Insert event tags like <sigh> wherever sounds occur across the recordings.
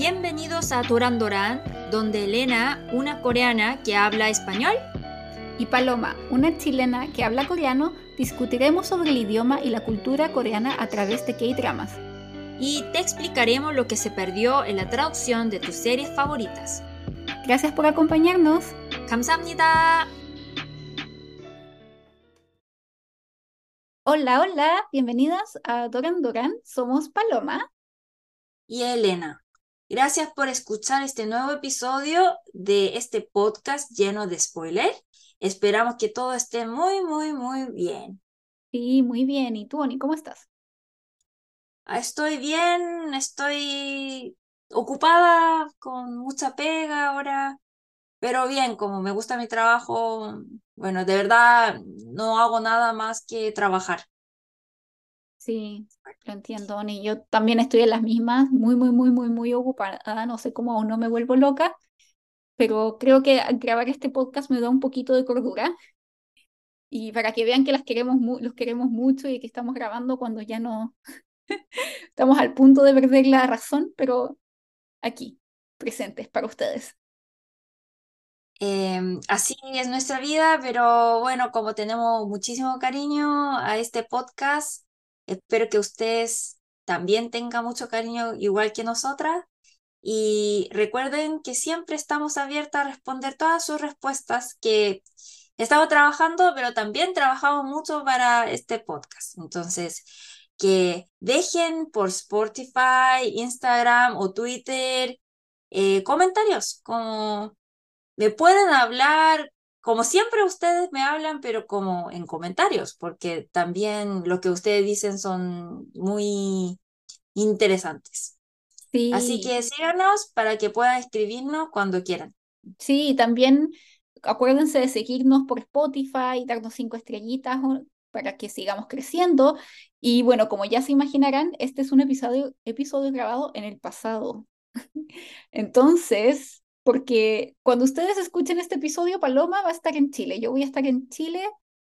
Bienvenidos a Duran Duran, donde Elena, una coreana que habla español, y Paloma, una chilena que habla coreano, discutiremos sobre el idioma y la cultura coreana a través de K-dramas. y te explicaremos lo que se perdió en la traducción de tus series favoritas. Gracias por acompañarnos. 감사합니다. Hola, hola, bienvenidas a Duran Duran. Somos Paloma. Y Elena, gracias por escuchar este nuevo episodio de este podcast lleno de spoiler. Esperamos que todo esté muy, muy, muy bien. Sí, muy bien. ¿Y tú, Oni, cómo estás? Ah, Estoy bien, estoy ocupada con mucha pega ahora, pero bien, como me gusta mi trabajo, bueno, de verdad no hago nada más que trabajar. Sí, lo entiendo, Oni. Yo también estoy en las mismas, muy, muy, muy, muy, muy ocupada. No sé cómo aún no me vuelvo loca, pero creo que grabar este podcast me da un poquito de cordura. Y para que vean que las queremos los queremos mucho y que estamos grabando cuando ya no <laughs> estamos al punto de perder la razón, pero aquí, presentes para ustedes. Em, así es nuestra vida, pero bueno, como tenemos muchísimo cariño a este podcast, espero que ustedes también tengan mucho cariño igual que nosotras. Y recuerden que siempre estamos abiertas a responder todas sus respuestas, que estamos trabajando, pero también trabajamos mucho para este podcast. Entonces, que dejen por Spotify, Instagram o Twitter eh, comentarios, como me pueden hablar, como siempre ustedes me hablan, pero como en comentarios, porque también lo que ustedes dicen son muy interesantes. Así Sí, que síganos para que puedan escribirnos cuando quieran. sí, también acuérdense de seguirnos por Spotify, darnos cinco estrellitas para que sigamos creciendo. Y bueno, como ya se imaginarán, este es un episodio, episodio grabado en el pasado. <laughs> Entonces, porque cuando ustedes escuchen este episodio, Paloma va a estar en Chile. Yo voy a estar en Chile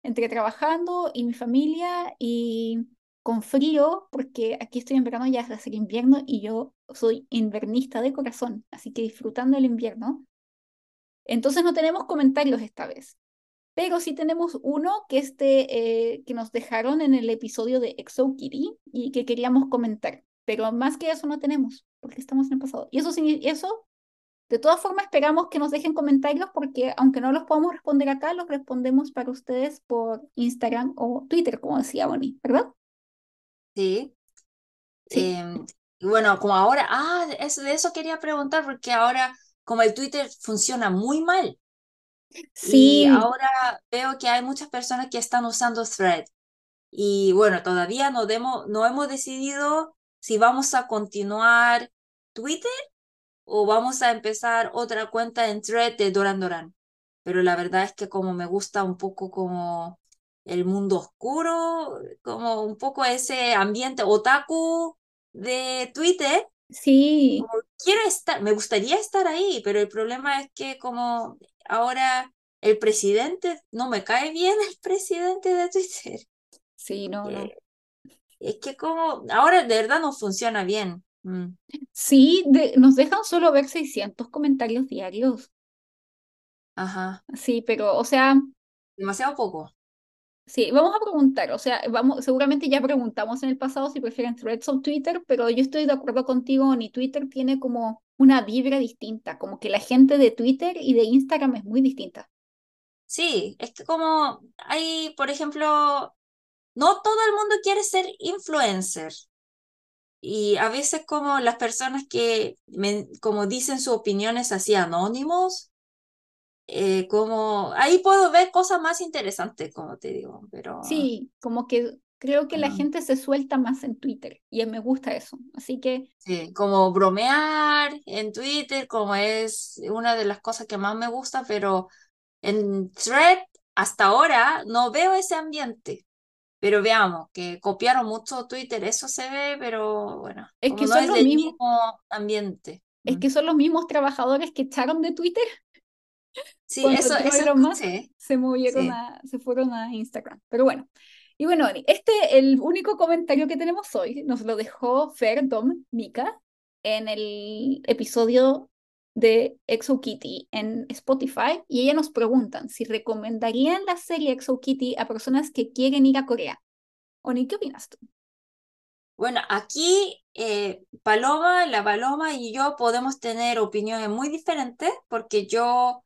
entre trabajando y mi familia y con frío, porque aquí estoy en verano, ya es hacer invierno y yo soy invernista de corazón, así que disfrutando el invierno. Entonces no tenemos comentarios esta vez, pero sí tenemos uno que, este, eh, que nos dejaron en el episodio de Exo Kitty y que queríamos comentar, pero más que eso no tenemos, porque estamos en el pasado. Y eso, eso de todas formas, esperamos que nos dejen comentarios porque aunque no los podamos responder acá, los respondemos para ustedes por Instagram o Twitter, como decía Bonnie, ¿verdad? Sí. Sí, Em, y bueno, como ahora, ah, eso, de eso quería preguntar, porque ahora como el Twitter funciona muy mal y sí, ahora veo que hay muchas personas que están usando Thread. Y bueno, todavía no, demo- no hemos decidido si vamos a continuar Twitter o vamos a empezar otra cuenta en Thread de Duran Duran. Pero la verdad es que como me gusta un poco como el mundo oscuro, como un poco ese ambiente otaku de Twitter, sí, como quiero estar, me gustaría estar ahí, pero el problema es que como ahora el presidente, no me cae bien el presidente de Twitter. sí, no, no. Eh, es que como ahora de verdad no funciona bien. Mm, Sí, de- nos dejan solo ver 600 comentarios diarios. ajá, Sí, pero, o sea, demasiado poco. sí, vamos a preguntar, o sea, vamos, seguramente ya preguntamos en el pasado si prefieren Threads o Twitter, pero yo estoy de acuerdo contigo, ni Twitter tiene como una vibra distinta, como que la gente de Twitter y de Instagram es muy distinta. Sí, es que como hay, por ejemplo, no todo el mundo quiere ser influencer. Y a veces como las personas que me- como dicen sus opiniones así anónimos, eh, como ahí puedo ver cosas más interesantes, como te digo, pero Sí, como que creo que la bueno, gente se suelta más en Twitter y me gusta eso. Así que sí, como bromear en Twitter, como es una de las cosas que más me gusta, pero en Thread hasta ahora no veo ese ambiente. Pero veamos, que copiaron mucho Twitter, eso se ve, pero bueno, es que no son es los del mismos, mismo ambiente. es Mm. que son los mismos trabajadores que echaron de Twitter <laughs> Sí, cuando eso, eso escuché. se movieron Sí. a, se fueron a Instagram. Pero bueno. Y bueno, este, el único comentario que tenemos hoy, nos lo dejó Fer Dom Mika. en el episodio de Exo Kitty en Spotify y ella nos preguntan si recomendarían la serie Exo Kitty a personas que quieren ir a Corea. Oni, ¿qué opinas tú? Bueno, aquí eh, Paloma, la Paloma y yo podemos tener opiniones muy diferentes porque yo,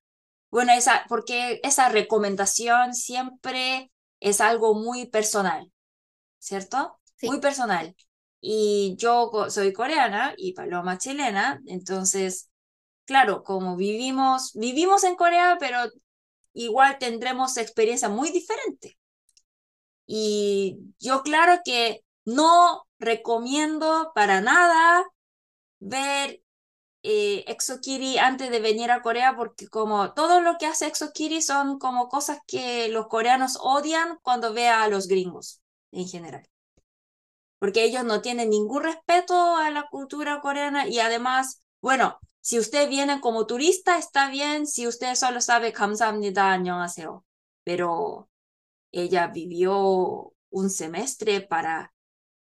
bueno, esa, porque esa recomendación siempre es algo muy personal, ¿cierto? Muy personal. Y yo soy coreana y Paloma chilena, entonces, claro, como vivimos, vivimos en Corea, pero igual tendremos experiencia muy diferente. Y yo claro que no recomiendo para nada ver eh, Exokiri antes de venir a Corea porque como todo lo que hace Exokiri son como cosas que los coreanos odian cuando ve a los gringos en general. Porque ellos no tienen ningún respeto a la cultura coreana y además, bueno, si usted viene como turista está bien, si usted solo sabe 감사합니다, 안녕하세요. Pero ella vivió un semestre para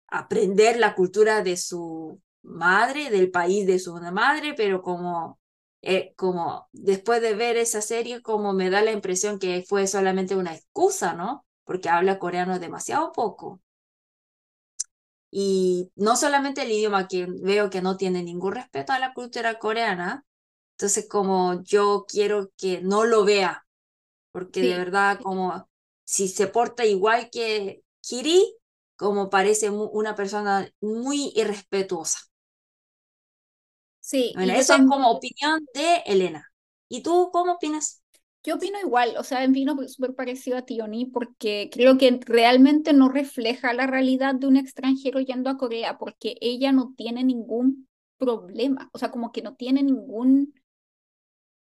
aprender la cultura de su madre, del país de su madre, pero como, eh, como después de ver esa serie, como me da la impresión que fue solamente una excusa, ¿no? Porque habla coreano demasiado poco. Y no solamente el idioma, que veo que no tiene ningún respeto a la cultura coreana, entonces como yo quiero que no lo vea, porque de verdad como si se porta igual que Kiri, como parece una persona muy irrespetuosa. Sí. Bueno, eso es como opinión de Elena. ¿Y tú cómo opinas? Yo opino igual, o sea, opino súper parecido a Tioni porque creo que realmente no refleja la realidad de un extranjero yendo a Corea porque ella no tiene ningún problema, o sea, como que no tiene ningún,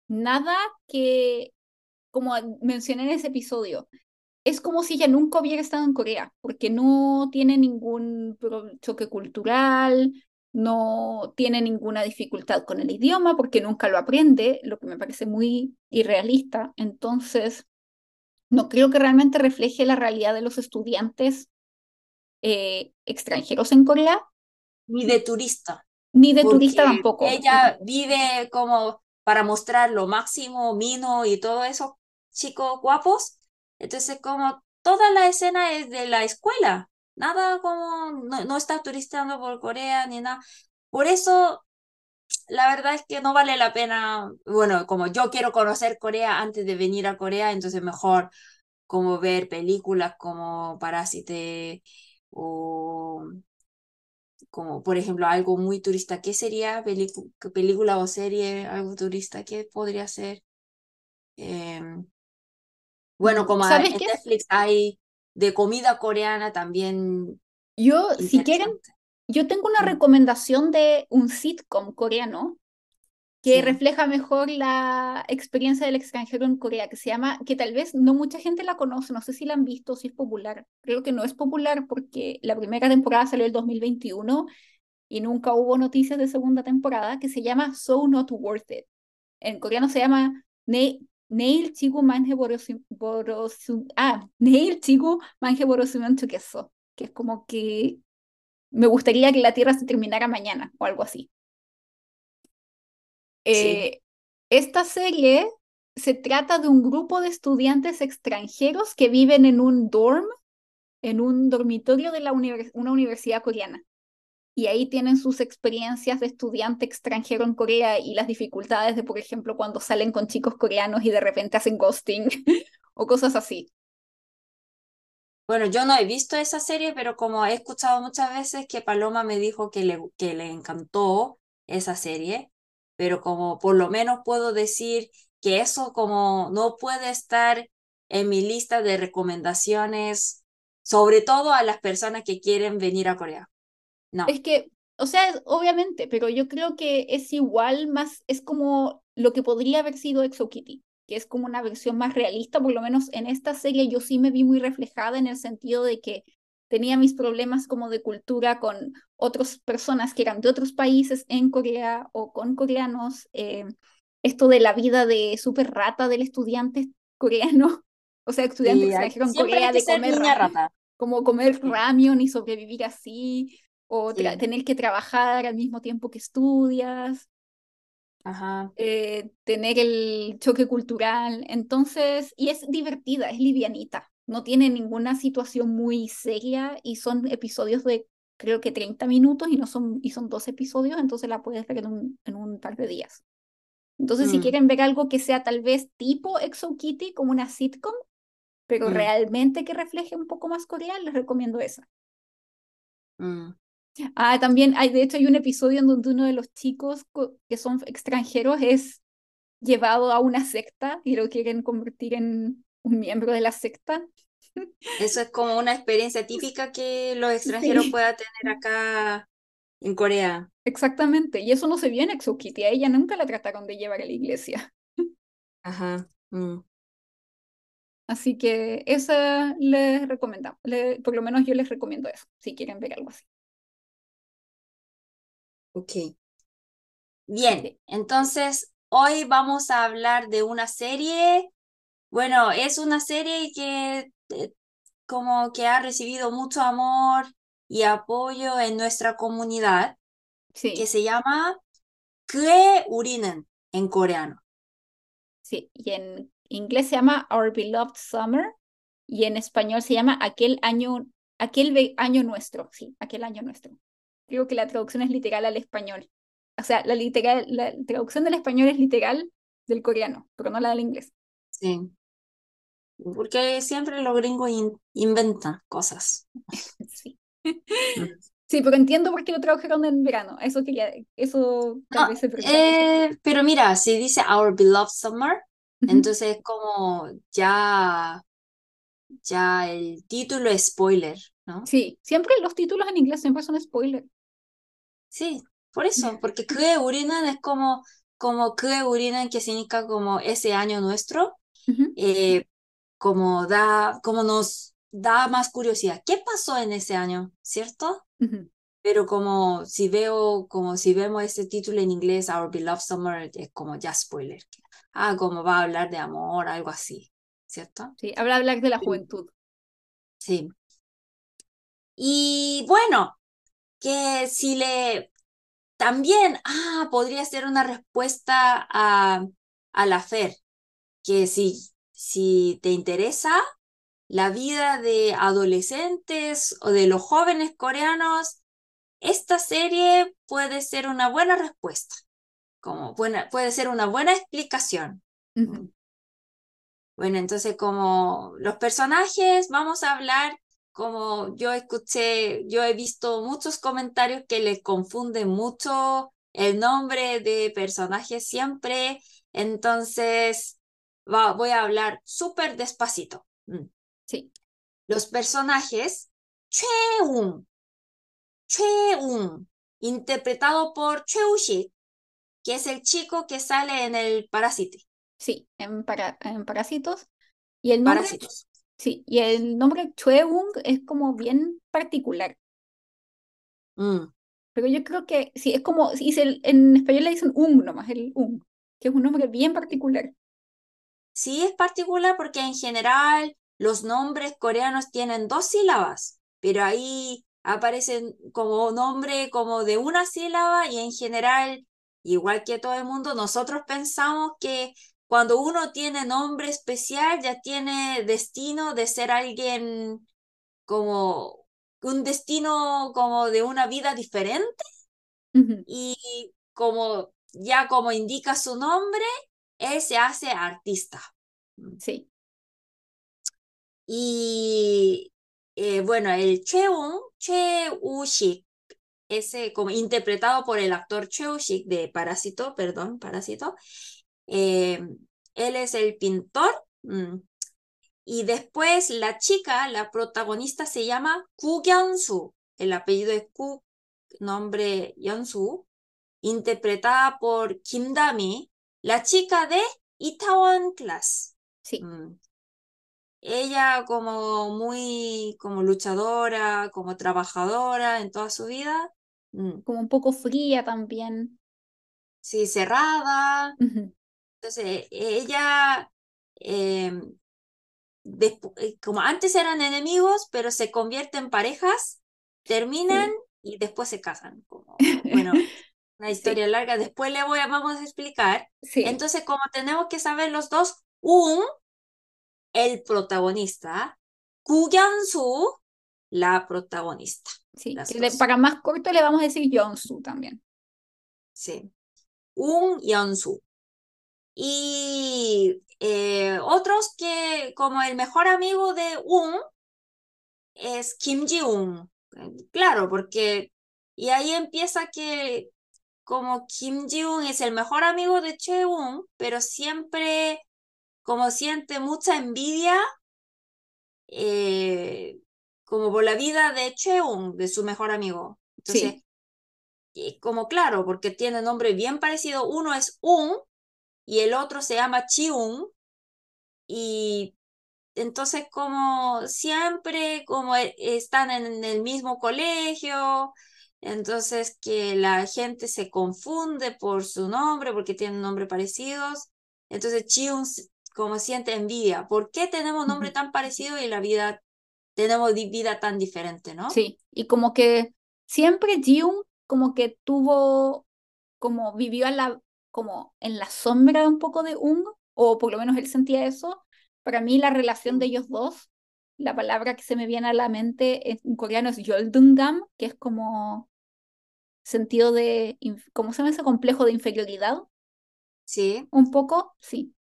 nada que, como mencioné en ese episodio, es como si ella nunca hubiera estado en Corea, porque no tiene ningún choque cultural, no tiene ninguna dificultad con el idioma, porque nunca lo aprende, lo que me parece muy irrealista. Entonces, no creo que realmente refleje la realidad de los estudiantes eh, extranjeros en Corea. Ni de turista. Ni de turista tampoco. Ella vive como para mostrar lo máximo, Mino y todo eso, chicos guapos, entonces, como toda la escena es de la escuela, nada como, no, está turistando por Corea ni nada. Por eso, la verdad es que no vale la pena, bueno, como yo quiero conocer Corea antes de venir a Corea, entonces mejor como ver películas como Parásite o como por ejemplo algo muy turista. ¿Qué sería película o serie, algo turista? ¿Qué podría ser? Em, bueno, como en Netflix hay de comida coreana también. Yo, si quieren, yo tengo una recomendación de un sitcom coreano que refleja mejor la experiencia del extranjero en Corea, que se llama, que tal vez no mucha gente la conoce, no sé si la han visto, si es popular. Creo que no es popular porque la primera temporada salió el 2021 y nunca hubo noticias de segunda temporada, que se llama So Not Worth It. En coreano se llama Ne 내일 지구만 해버렸으면 ah, 내일 지구만 해버렸으면 좋겠어. Que es como que me gustaría que la Tierra se terminara mañana o algo así. Eh, esta serie se trata de un grupo de estudiantes extranjeros que viven en un dorm, en un dormitorio de la una universidad coreana y ahí tienen sus experiencias de estudiante extranjero en Corea y las dificultades de, por ejemplo, cuando salen con chicos coreanos y de repente hacen ghosting <laughs> o cosas así. Bueno, yo no he visto esa serie, pero como he escuchado muchas veces que Paloma me dijo que le, que le encantó esa serie, pero como por lo menos puedo decir que eso como no puede estar en mi lista de recomendaciones, sobre todo a las personas que quieren venir a Corea. Es que, o sea, obviamente, pero yo creo que es igual, más, es como lo que podría haber sido Exo Kitty, que es como una versión más realista, por lo menos en esta serie yo sí me vi muy reflejada en el sentido de que tenía mis problemas como de cultura con otras personas que eran de otros países en Corea o con coreanos, eh, esto de la vida de súper rata del estudiante coreano, <laughs> o sea, estudiante extranjero en Corea, de comer rata. como comer ramión y sobrevivir así, o Sí. tener que trabajar al mismo tiempo que estudias, Ajá. eh, tener el choque cultural. Entonces, y es divertida, es livianita, no tiene ninguna situación muy seria y son episodios de creo que 30 minutos y, no son, y son dos episodios, entonces la puedes ver en un, en un par de días. Entonces, si Mm, quieren ver algo que sea tal vez tipo Exo Kitty, como una sitcom, pero mm, realmente que refleje un poco más Corea, les recomiendo esa. mm. Ah, también hay, de hecho, hay un episodio en donde uno de los chicos co- que son extranjeros es llevado a una secta y lo quieren convertir en un miembro de la secta. Eso es como una experiencia típica que los extranjeros Sí, puedan tener acá en Corea. exactamente. Y eso no se vio en Exo Kitty. A ella nunca la trataron de llevar a la iglesia. Ajá. mm. Así que esa les recomendamos. Le- por lo menos yo les recomiendo eso, si quieren ver algo así. Ok. Bien, entonces hoy vamos a hablar de una serie. Bueno, es una serie que eh, como que ha recibido mucho amor y apoyo en nuestra comunidad, sí. que se llama Kue Urinen en coreano. Sí, y en inglés se llama Our Beloved Summer y en español se llama Aquel Año, aquel año Nuestro, sí, Aquel Año Nuestro. Creo que la traducción es literal al español. O sea, la, literal, la traducción del español es literal del coreano, pero no la del inglés. Sí, porque siempre los gringos in- inventan cosas. <laughs> Sí. Sí, pero entiendo por qué lo tradujeron en verano. Eso quería, eso tal No, vez se pregunta. eh, pero mira, si dice Our Beloved Summer, entonces como ya, ya el título es spoiler, ¿no? Sí, siempre los títulos en inglés siempre son spoiler. Sí, por eso, porque 그의 <laughs> 우리는 es como, como 그의 우리는 que significa como ese año nuestro, Ujú, eh, como da, como nos da más curiosidad. ¿Qué pasó en ese año? ¿Cierto? ujú, Pero como si veo, como si vemos ese título en inglés, Our Beloved Summer, es como ya spoiler. Ah, como va a hablar de amor, algo así, ¿cierto? Sí, habla hablar de la Sí. juventud. Sí. y bueno, que si le también, ah, podría ser una respuesta a, a la Fer, que si, si te interesa la vida de adolescentes o de los jóvenes coreanos, esta serie puede ser una buena respuesta, como buena, puede ser una buena explicación. Bueno, entonces como los personajes, vamos a hablar, como yo escuché, yo he visto muchos comentarios que le confunden mucho el nombre de personajes siempre, entonces va- voy a hablar súper despacito. Mm. Sí, Los personajes, Cheung, Cheung, interpretado por Cheu-shik, que es el chico que sale en el Parásite, sí, en, para, en Parásitos. Y el nombre, Parásitos. Sí, y el nombre Chueung es como bien particular. Mm. Pero yo creo que sí, es como, se- en español le dicen Ung nomás, el Ung, que es un nombre bien particular. Sí, es particular porque en general los nombres coreanos tienen dos sílabas, pero ahí aparecen como nombre como de una sílaba y en general, igual que todo el mundo, nosotros pensamos que cuando uno tiene nombre especial ya tiene destino de ser alguien como un destino como de una vida diferente y como ya como indica su nombre, él se hace artista. Sí, Y eh, bueno, el Cheung, Cheu-shik, ese como interpretado por el actor Cheu-shik de Parásito, perdón, Parásito, eh, él es el pintor. mm, Y después la chica, la protagonista se llama Gu Gyun-soo, el apellido es Gu, nombre Yeon-soo, interpretada por Kim Da-mi, la chica de Itaewon Class. sí, Mm. Ella como muy como luchadora, como trabajadora en toda su vida. Mm. como un poco fría también. Sí, cerrada. Entonces, ella, eh, despu- eh, como antes eran enemigos, pero se convierten en parejas, terminan Sí, y después se casan. Como, <laughs> bueno, una historia larga, después le voy a, vamos a explicar. Sí, Entonces, como tenemos que saber los dos, un, el protagonista, Gu Su, la protagonista. sí. que le- para más corto le vamos a decir Yeonsu también. Sí. Un Yeonsu. Y eh, otros que, como el mejor amigo de Un, es Kim Ji-un. Claro, porque, y ahí empieza que como Kim Ji-un es el mejor amigo de Choi-un, pero siempre como siente mucha envidia, eh, como por la vida de Choi-un, de su mejor amigo. Entonces, Sí, y como claro, porque tiene nombre bien parecido, uno es Un y el otro se llama Chi-un, y entonces como siempre, como e- están en el mismo colegio, entonces que la gente se confunde por su nombre, porque tienen nombres parecidos, entonces Chi-un como siente envidia, ¿por qué tenemos nombre tan parecido y la vida, tenemos vida tan diferente, ¿no? sí. Y como que siempre Jiun como que tuvo, como vivió a la, como en la sombra un poco de Un, o por lo menos él sentía eso. Para mí la relación de ellos dos, la palabra que se me viene a la mente en coreano es Yoldungam, que es como sentido de, ¿cómo se llama ese complejo de inferioridad? Sí. Un poco, sí.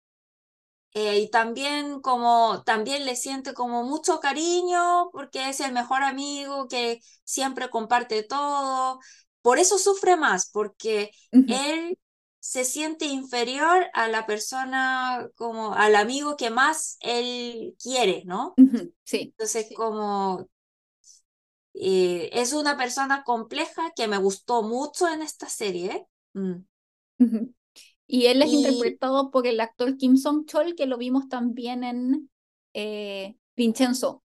Eh, y también como también le siente como mucho cariño porque es el mejor amigo que siempre comparte todo. Por eso sufre más, porque Ujú, él se siente inferior a la persona como al amigo que más él quiere, ¿no? sí. Entonces como eh, es una persona compleja que me gustó mucho en esta serie. Mm. Y él es Y interpretado por el actor Kim Song-chol, que lo vimos también en eh, Vincenzo.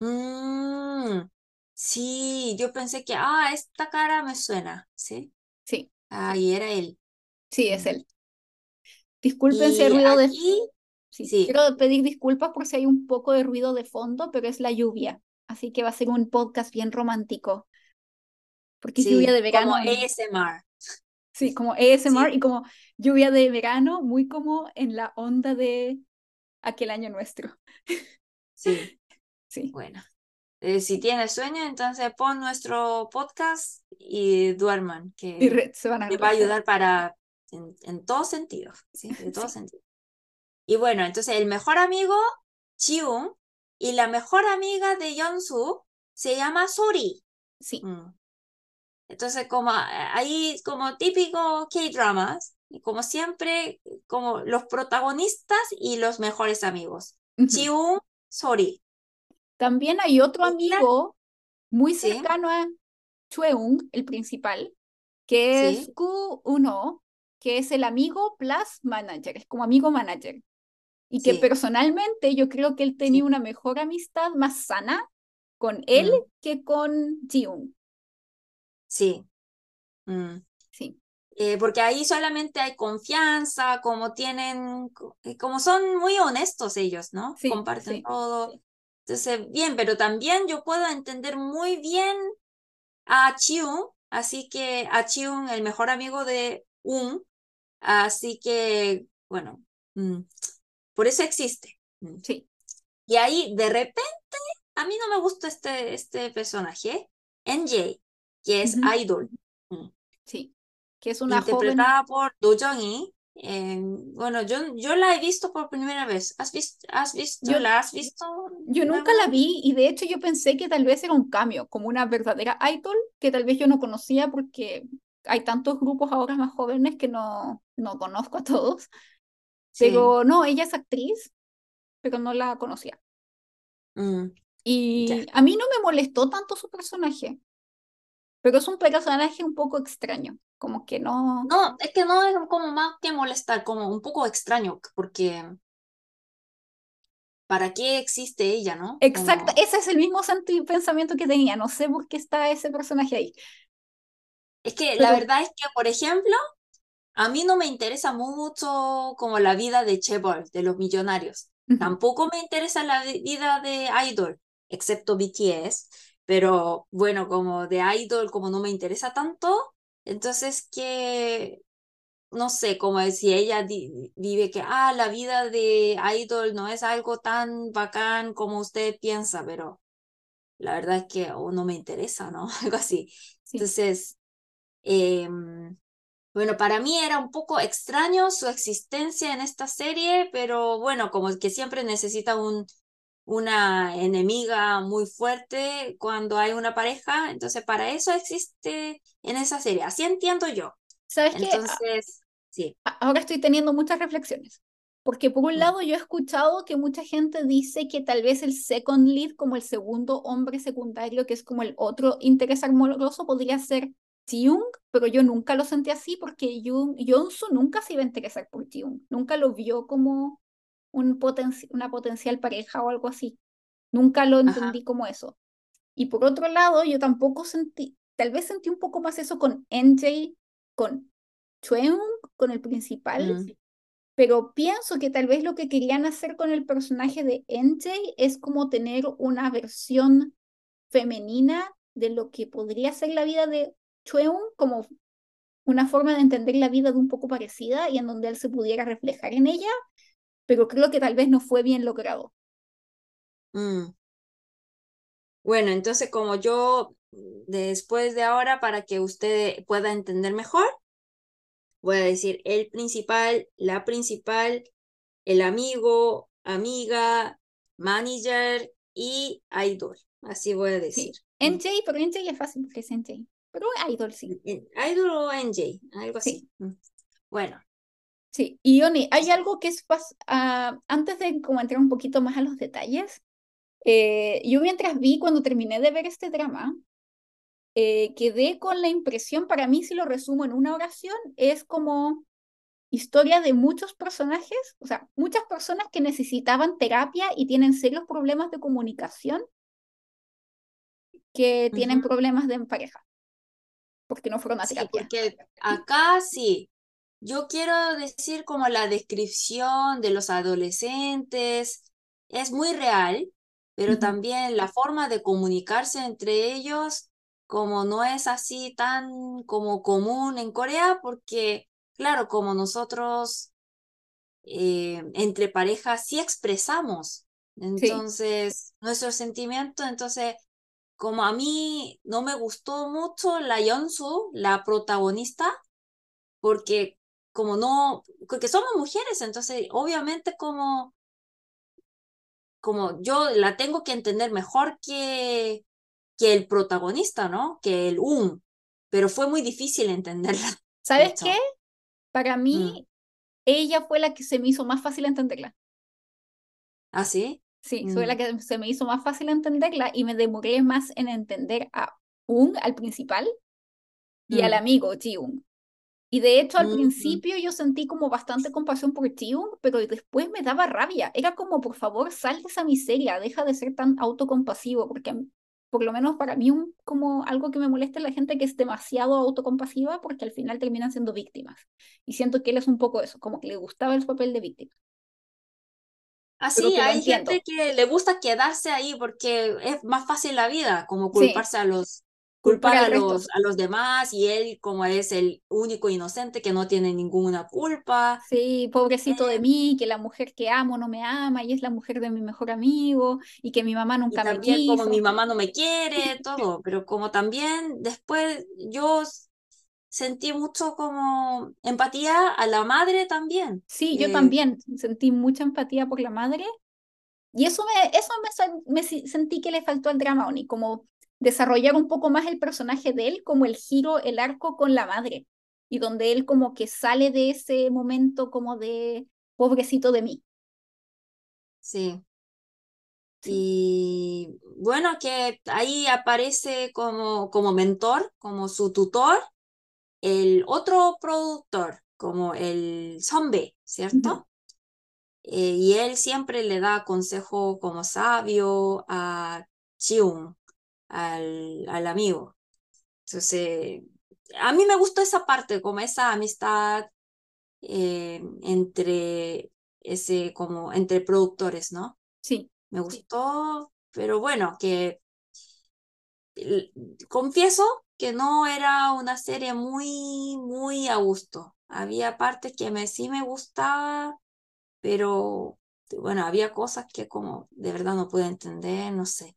Mm, sí, yo pensé que, ah, esta cara me suena, ¿sí? Sí, Ah, y era él. Sí, es él. Disculpen si hay Y ruido de... aquí, Sí, sí, quiero pedir disculpas por si hay un poco de ruido de fondo, pero es la lluvia. Así que va a ser un podcast bien romántico, porque es lluvia de como verano. y- ASMR. Sí, como ASMR y como lluvia de verano, muy como en la onda de aquel año nuestro. sí, <laughs> Sí, bueno. Eh, si tienes sueño, entonces pon nuestro podcast y duerman, y que re- se van a les va a ayudar para, en, en todos sentidos, ¿sí? De <laughs> todos Sí, sentidos. Y bueno, entonces el mejor amigo, Chiun, y la mejor amiga de Yeonsu se llama Sori. sí, Mm. Entonces, como a- ahí, como típico K-dramas, como siempre, como los protagonistas y los mejores amigos. Chiun, Sori. También hay otro amigo muy sí, cercano a Chueung, el principal, que es sí, Q1, que es el amigo plus manager, es como amigo manager. Y que personalmente yo creo que él tenía sí. una mejor amistad más sana con él mm, que con Jiung. sí. mm. Sí, Eh, porque ahí solamente hay confianza, como tienen, eh, como son muy honestos ellos, ¿no? sí, Comparten sí, todo. Entonces, bien, pero también yo puedo entender muy bien a Chiun, así que a Chiun, el mejor amigo de Un, así que, bueno, mm, por eso existe. Mm. sí. Y ahí, de repente, a mí no me gusta este, este personaje, NJ, que es ujú, idol. Mm. sí. Que es una joven. interpretada por Do Jung-hee. Eh, bueno, yo, yo la he visto por primera vez. ¿Has visto, has visto, Yo, la has visto yo nunca la vi y de hecho yo pensé que tal vez era un cambio, como una verdadera idol que tal vez yo no conocía porque hay tantos grupos ahora más jóvenes que no, no conozco a todos. Sí. Pero no, ella es actriz, pero no la conocía. Mm, ya. Y a mí no me molestó tanto su personaje, pero es un personaje un poco extraño, como que no... No, es que no es como más que molestar, como un poco extraño, porque ¿para qué existe ella, no? Exacto, Como, ese es el mismo senti- pensamiento que tenía, no sé por qué está ese personaje ahí, es que la verdad es que, por ejemplo, a mí no me interesa mucho como la vida de Chaebol, de los millonarios. Tampoco me interesa la vi- vida de Idol, excepto BTS. pero bueno, como de idol, como no me interesa tanto, entonces que, no sé, como si ella vive que, ah, la vida de idol no es algo tan bacán como usted piensa, pero la verdad es que oh, no me interesa, ¿no? <laughs> Algo así. Entonces, em, bueno, para mí era un poco extraño su existencia en esta serie, pero bueno, como que siempre necesita un, una enemiga muy fuerte cuando hay una pareja, entonces para eso existe en esa serie, así entiendo yo. ¿Sabes qué? Entonces, sí. Ahora estoy teniendo muchas reflexiones. Porque por un mm. lado yo he escuchado que mucha gente dice que tal vez el second lead, como el segundo hombre secundario, que es como el otro interés amoroso, podría ser Jung, pero yo nunca lo sentí así porque Jung, Jonsu nunca se iba a interesar por Jung, nunca lo vio como un una potencial pareja o algo así. Nunca lo entendí como eso. Y por otro lado, yo tampoco sentí, tal vez sentí un poco más eso con NJ, con Chueung, con el principal, mm pero pienso que tal vez lo que querían hacer con el personaje de NJ es como tener una versión femenina de lo que podría ser la vida de Como una forma de entender la vida de un poco parecida y en donde él se pudiera reflejar en ella, pero creo que tal vez no fue bien logrado. Mm. Bueno, entonces como yo después de ahora, para que usted pueda entender mejor, voy a decir el principal, la principal, el amigo, amiga, manager y idol. Así voy a decir. NJ, pero NJ es fácil porque es NJ. Pero idol sí. Idol o NJ, algo así. Mm. Bueno. Sí, y Oni, hay algo que es, uh, antes de como entrar un poquito más a los detalles, eh, yo mientras vi cuando terminé de ver este drama, eh, quedé con la impresión, para mí si lo resumo en una oración, es como historia de muchos personajes, o sea, muchas personas que necesitaban terapia y tienen serios problemas de comunicación que tienen problemas de pareja, porque no fueron a terapia. porque acá sí, yo quiero decir como la descripción de los adolescentes. Es muy real, pero también la forma de comunicarse entre ellos como no es así tan como común en Corea, porque claro, como nosotros eh, entre parejas sí expresamos, entonces nuestro sentimiento, entonces como a mí no me gustó mucho la Yeonsu, la protagonista, porque como no, porque somos mujeres, entonces obviamente como como yo la tengo que entender mejor que que el protagonista, ¿no? Que el un, pero fue muy difícil entenderla. <laughs> ¿Sabes qué? Para mí, mm. ella fue la que se me hizo más fácil entenderla. ¿Ah, sí? Sí, fue la mm. que se me hizo más fácil entenderla y me demoré más en entender a un, al principal, y al mm. amigo Jiung. Y de hecho, al principio yo sentí como bastante compasión por Jiung, pero después me daba rabia. Era como, por favor, sal de esa miseria, deja de ser tan autocompasivo, porque por lo menos para mí, un, como algo que me molesta es la gente que es demasiado autocompasiva porque al final terminan siendo víctimas. Y siento que él es un poco eso, como que le gustaba el papel de víctima. Así, hay gente que le gusta quedarse ahí porque es más fácil la vida, como culparse a los culpar a los, a los demás y él como es el único inocente que no tiene ninguna culpa. Sí, pobrecito de eh, mí, que la mujer que amo no me ama y es la mujer de mi mejor amigo y que mi mamá nunca me quiso. como mi mamá no me quiere, todo, pero como también después yo sentí mucho como empatía a la madre también. Sí, yo eh, también sentí mucha empatía por la madre. Y eso me, eso me, me sentí que le faltó al drama, Oni, como desarrollar un poco más el personaje de él, como el giro, el arco con la madre, y donde él como que sale de ese momento como de pobrecito de mí. Sí. Y bueno, que ahí aparece como, como mentor, como su tutor, el otro productor, como el zombie, ¿cierto? Eh, y él siempre le da consejo como sabio a Chiung al, al amigo. Entonces, a mí me gustó esa parte, como esa amistad eh, entre ese, como entre productores, ¿no? Sí. Me gustó, pero bueno, que confieso que no era una serie muy, muy a gusto. Había partes que me, sí me gustaba, pero bueno, había cosas que como de verdad no pude entender, no sé.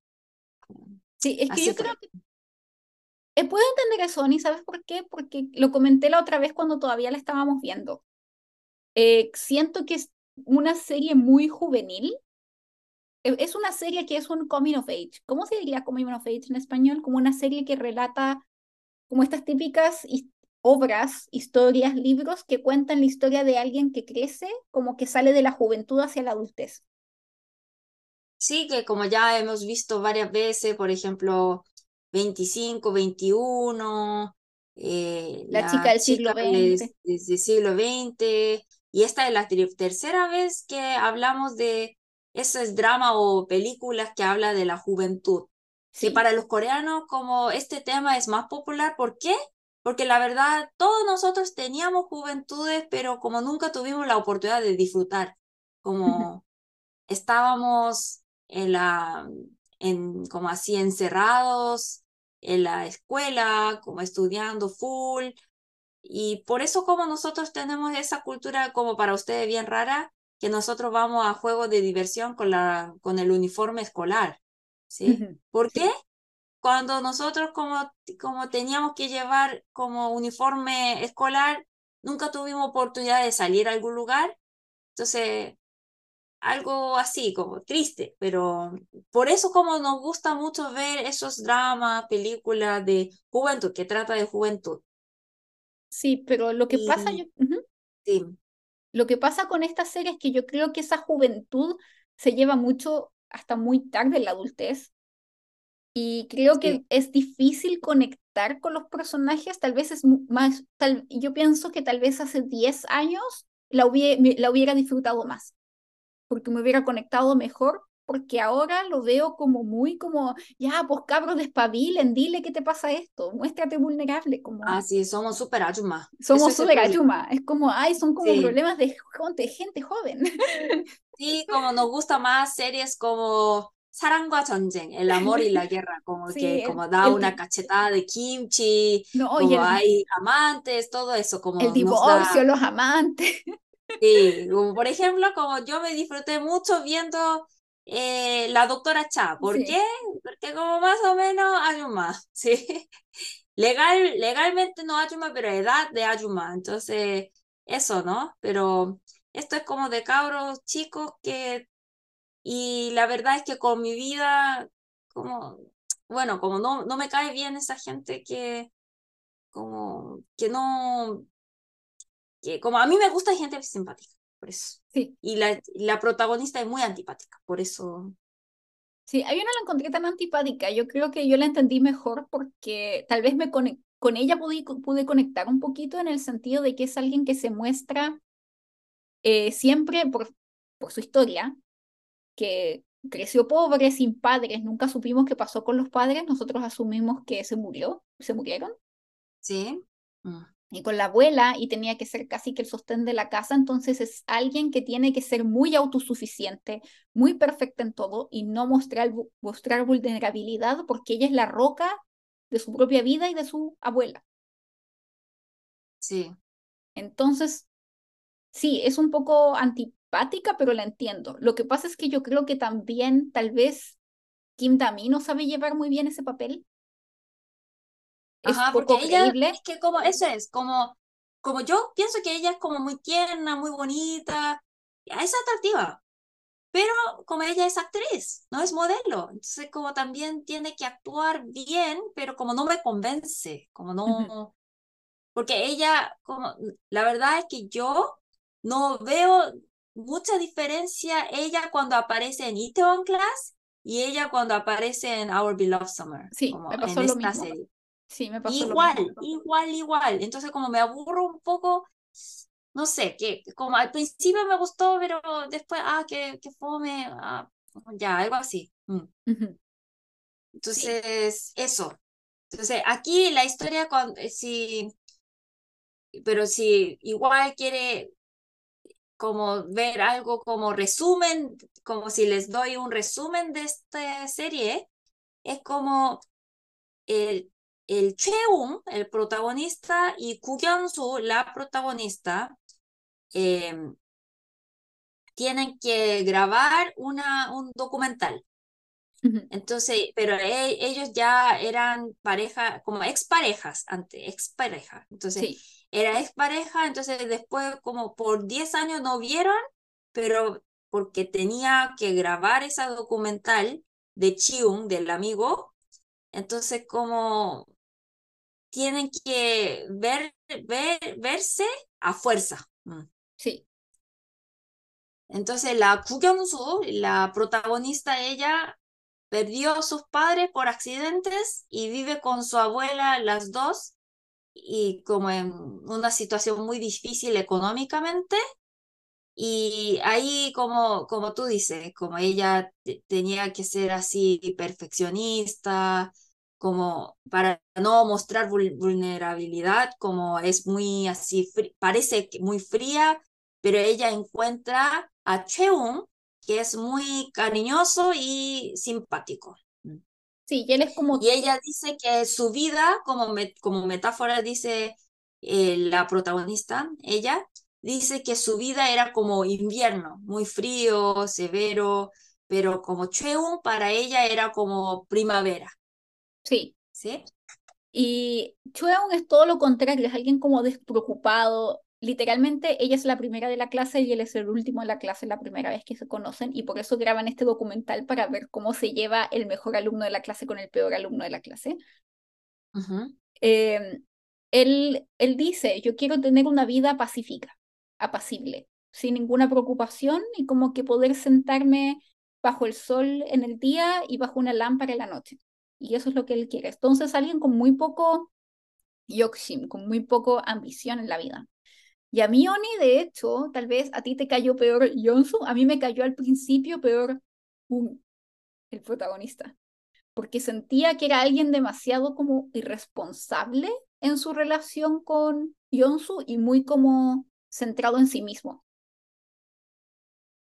Sí, es que yo creo que eh, puedo entender eso, ¿sabes por qué? Porque lo comenté la otra vez cuando todavía la estábamos viendo. Eh, siento que es una serie muy juvenil. E, es una serie que es un coming of age. ¿Cómo se diría coming of age en español? Como una serie que relata como estas típicas obras, historias, libros que cuentan la historia de alguien que crece, como que sale de la juventud hacia la adultez. Sí, que como ya hemos visto varias veces, por ejemplo, 25, 21, eh, la, chica del siglo XX. Del siglo XX, y esta es la tercera vez que hablamos de esos drama o películas que habla de la juventud. Sí. para los coreanos como este tema es más popular, ¿por qué? porque la verdad todos nosotros teníamos juventudes, pero como nunca tuvimos la oportunidad de disfrutar, como <laughs> estábamos en la, en, como así encerrados en la escuela, como estudiando full, y por eso como nosotros tenemos esa cultura como para ustedes bien rara, que nosotros vamos a juegos de diversión con, la, con el uniforme escolar, ¿sí? ¿Por qué? cuando nosotros como, como teníamos que llevar como uniforme escolar, nunca tuvimos oportunidad de salir a algún lugar. Entonces, algo así, como triste, pero por eso como nos gusta mucho ver esos dramas, películas de juventud, que trata de juventud. Sí, pero lo que pasa... sí. Lo que pasa con esta serie es que yo creo que esa juventud se lleva mucho hasta muy tarde en la adultez. Y creo que es difícil conectar con los personajes, tal vez es más, tal, yo pienso que tal vez hace 10 años la hubiera, la hubiera disfrutado más, porque me hubiera conectado mejor, porque ahora lo veo como muy como, ya, pues cabros, despabilen, dile qué te pasa esto, muéstrate vulnerable. Como, ah, sí, somos súper ayuma. Somos súper ayuma, es como, ay, son como problemas de, de gente joven. <laughs> Sí, como nos gusta más series como 사랑과 전쟁, el amor y la guerra, como que como da una cachetada de kimchi, como hay amantes, todo eso, como el divorcio, los amantes. Sí, como por ejemplo, como yo me disfruté mucho viendo eh, la doctora Cha, ¿por qué? Porque como más o menos Ayuma, <laughs> sí. Legal, legalmente no Ayuma, pero edad de Ayuma, entonces eso, ¿no? Pero esto es como de cabros chicos que y la verdad es que con mi vida, como, bueno, como no, no me cae bien esa gente que, como, que no, que como a mí me gusta gente simpática, por eso. Sí. Y la, la protagonista es muy antipática, por eso. Sí, a mí no la encontré tan antipática. Yo creo que yo la entendí mejor porque tal vez me con ella pude, pude conectar un poquito en el sentido de que es alguien que se muestra eh, siempre por, por su historia, que creció pobre, sin padres, nunca supimos qué pasó con los padres, nosotros asumimos que se murió, se murieron. Sí. Mm. Y con la abuela, y tenía que ser casi que el sostén de la casa, entonces es alguien que tiene que ser muy autosuficiente, muy perfecta en todo y no mostrar, mostrar vulnerabilidad porque ella es la roca de su propia vida y de su abuela. Sí. Entonces, sí, es un poco anti, pero la entiendo. Lo que pasa es que yo creo que también tal vez Kim Dami no sabe llevar muy bien ese papel. Es Ajá, poco porque creíble. es que como eso es, como, como yo pienso que ella es como muy tierna, muy bonita, es atractiva, pero como ella es actriz, no es modelo, entonces como también tiene que actuar bien, pero como no me convence, como no, porque ella, como, la verdad es que yo no veo mucha diferencia ella cuando aparece en Itaewon Class y ella cuando aparece en Our Beloved Summer. Sí, como me pasó en esta serie. Sí, me pasó igual, lo mismo. igual, igual. Entonces como me aburro un poco, no sé, que como al principio me gustó, pero después, ah, que, que fome, ah, ya, algo así. Mm. Entonces, eso. Entonces, aquí la historia, con, eh, si, pero si igual quiere como ver algo como resumen, como si les doy un resumen de esta serie, es como el, el Cheung, el protagonista, y Hyun-soo, la protagonista, em, tienen que grabar una, un documental. Entonces, pero e, ellos ya eran pareja, como exparejas antes, expareja. Entonces, era expareja, entonces después como por 10 años no vieron, pero porque tenía que grabar esa documental de Chiung, del amigo, entonces como tienen que ver, ver, verse a fuerza. Mm. Sí. Entonces la Kyung-soo, la protagonista, ella perdió a sus padres por accidentes y vive con su abuela las dos y como en una situación muy difícil económicamente. Y ahí, como, como tú dices, como ella tenía que ser así perfeccionista, como para no mostrar vulnerabilidad, como es muy así, parece muy fría, pero ella encuentra a Cheung, que es muy cariñoso y simpático. Mm. Sí, y él es como... Y ella dice que su vida, como, como metáfora dice eh, la protagonista, ella dice que su vida era como invierno, muy frío, severo, pero como Cheung para ella era como primavera. Sí. ¿Sí? Y Cheung es todo lo contrario, es alguien como despreocupado, literalmente ella es la primera de la clase y él es el último de la clase la primera vez que se conocen y por eso graban este documental para ver cómo se lleva el mejor alumno de la clase con el peor alumno de la clase. Em, él, él dice, yo quiero tener una vida pacífica, apacible, sin ninguna preocupación y como que poder sentarme bajo el sol en el día y bajo una lámpara en la noche. Y eso es lo que él quiere. Entonces alguien con muy poco yoxim, con muy poco ambición en la vida. Y a mí, Oni, de hecho, tal vez a ti te cayó peor Johnson, a mí me cayó al principio peor un, el protagonista, porque sentía que era alguien demasiado como irresponsable en su relación con Yonsu y muy como centrado en sí mismo.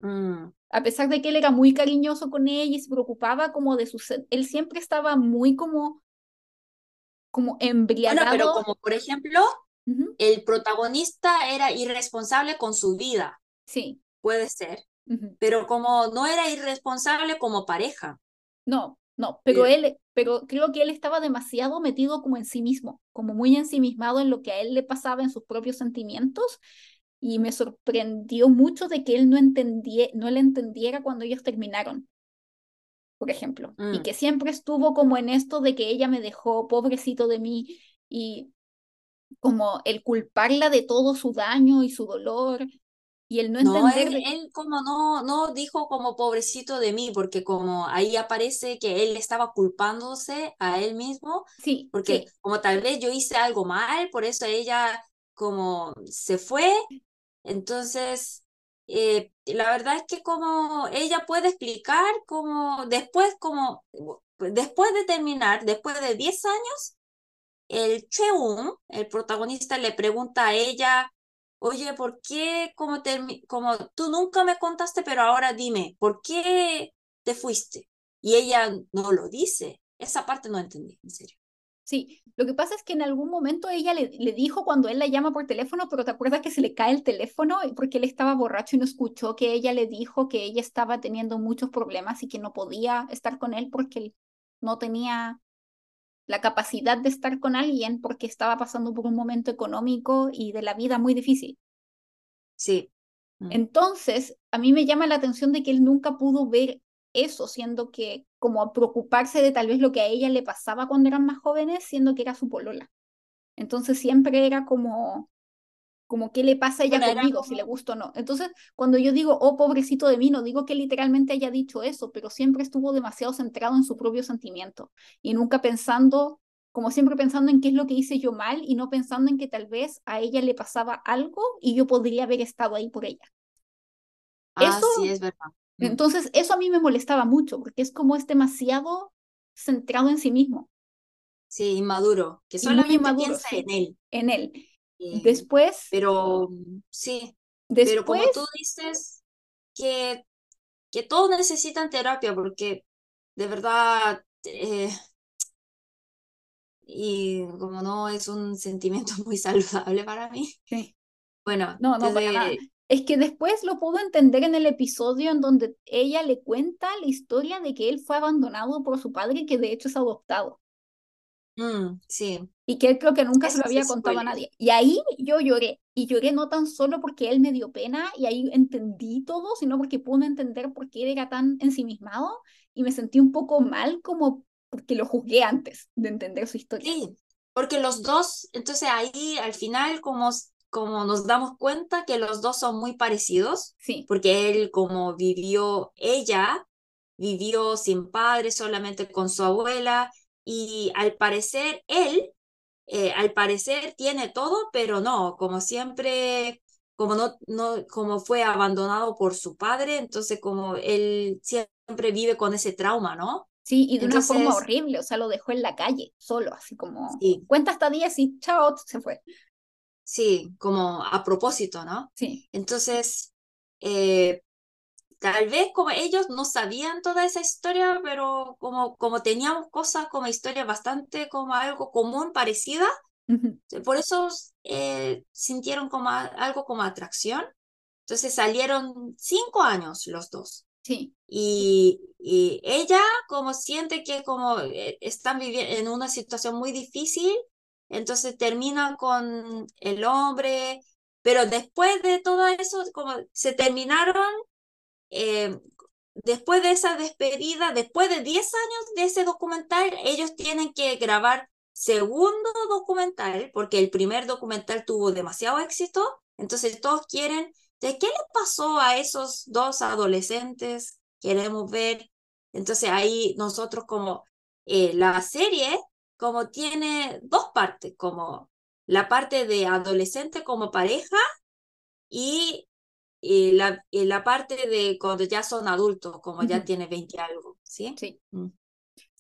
Mm. A pesar de que él era muy cariñoso con ella y se preocupaba como de su... Él siempre estaba muy como como embriagado. Bueno, pero como por ejemplo, el protagonista era irresponsable con su vida. Sí. Puede ser. Pero como no era irresponsable como pareja. No, no, pero él, pero creo que él estaba demasiado metido como en sí mismo, como muy ensimismado en lo que a él le pasaba en sus propios sentimientos y me sorprendió mucho de que él no entendía, no le entendiera cuando ellos terminaron, por ejemplo, y mm. que siempre estuvo como en esto de que ella me dejó, pobrecito de mí, y como el culparla de todo su daño y su dolor y el no entender. No, él, como no, no dijo como pobrecito de mí, porque como ahí aparece que él estaba culpándose a él mismo. Sí. Porque como tal vez yo hice algo mal, por eso ella como se fue. Entonces, eh, la verdad es que como ella puede explicar como después, como después de terminar, después de 10 años, el Cheung, el protagonista, le pregunta a ella, oye, ¿por qué como, como tú nunca me contaste, pero ahora dime, ¿por qué te fuiste? Y ella no lo dice. Esa parte no entendí, en serio. Sí, lo que pasa es que en algún momento ella le, le, dijo cuando él la llama por teléfono, pero te acuerdas que se le cae el teléfono porque él estaba borracho y no escuchó que ella le dijo que ella estaba teniendo muchos problemas y que no podía estar con él porque él no tenía la capacidad de estar con alguien porque estaba pasando por un momento económico y de la vida muy difícil. Sí. Mm. Entonces, a mí me llama la atención de que él nunca pudo ver eso, siendo que como preocuparse de tal vez lo que a ella le pasaba cuando eran más jóvenes, siendo que era su polola. Entonces siempre era como, como qué le pasa a ella conmigo, si le gusta o no. Entonces, cuando yo digo, oh, pobrecito de mí, no digo que literalmente haya dicho eso, pero siempre estuvo demasiado centrado en su propio sentimiento y nunca pensando, como siempre pensando en qué es lo que hice yo mal y no pensando en que tal vez a ella le pasaba algo y yo podría haber estado ahí por ella. Ah, sí, es verdad. Mm. Entonces, eso a mí me molestaba mucho, porque es como es demasiado centrado en sí mismo. Sí, inmaduro, que solamente piensa en él. En él. Eh, después. Pero sí. pero como tú dices, que, que todos necesitan terapia, porque de verdad. Eh, y como no es un sentimiento <laughs> muy saludable para mí. Sí. Bueno, No, no, para nada. Es que después lo puedo entender en el episodio en donde ella le cuenta la historia de que él fue abandonado por su padre, que de hecho es adoptado. Mm, sí, Y que él creo que nunca se lo había contado a nadie. Y ahí yo lloré. Y lloré no tan solo porque él me dio pena y ahí entendí todo, sino porque pude entender por qué él era tan ensimismado y me sentí un poco mal como porque lo juzgué antes de entender su historia. sí, porque los dos, entonces ahí al final como, como nos damos cuenta que los dos son muy parecidos, Sí, porque él como vivió, ella vivió sin padre, solamente con su abuela, y al parecer él, eh, al parecer tiene todo, pero no, como siempre, como no, no, como fue abandonado por su padre, entonces como él siempre vive con ese trauma, ¿no? sí, y de una forma Entonces, horrible, o sea, lo dejó en la calle, solo, así como sí, cuenta hasta 10 y chao, se fue. Sí, como a propósito, ¿no? Sí, Entonces, eh, Tal vez como ellos no sabían toda esa historia, pero como, como teníamos cosas como historia bastante como algo común, parecida, ujú, por eso eh, sintieron como a- algo como atracción. Entonces salieron cinco años los dos. sí, Y, y ella como siente que como eh, están viviendo en una situación muy difícil, entonces termina con el hombre, pero después de todo eso, como se terminaron eh, después de esa despedida, después de 10 años de ese documental, ellos tienen que grabar segundo documental, porque el primer documental tuvo demasiado éxito, entonces todos quieren, ¿de qué le pasó a esos dos adolescentes? Queremos ver. Entonces ahí nosotros como eh, la serie, como tiene dos partes, como la parte de adolescente como pareja y y la, y la parte de cuando ya son adultos, como ya tiene 20 algo, ¿sí? sí, Mm.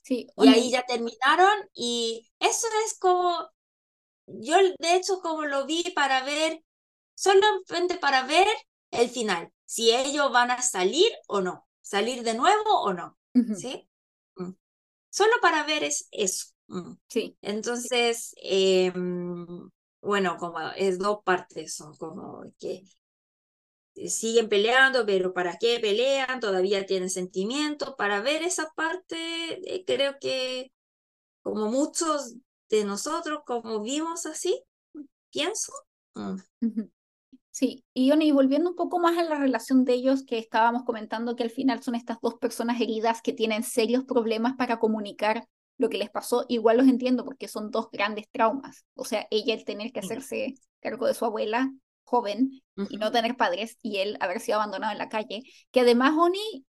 sí, Y ahí ya terminaron y eso es como, yo de hecho como lo vi para ver, solamente para ver el final, si ellos van a salir o no, salir de nuevo o no, ¿sí? Mm. Solo para ver es eso. Mm. sí, Entonces, eh, mm, bueno, como es dos partes, son como que siguen peleando, pero ¿para qué pelean? Todavía tienen sentimientos. Para ver esa parte, eh, creo que como muchos de nosotros, como vimos así, pienso. mm. Sí, y Oni, volviendo un poco más a la relación de ellos que estábamos comentando que al final son estas dos personas heridas que tienen serios problemas para comunicar lo que les pasó, igual los entiendo porque son dos grandes traumas. O sea, ella el tener que hacerse cargo de su abuela joven y no tener padres y él haber sido abandonado en la calle, que además, Oni,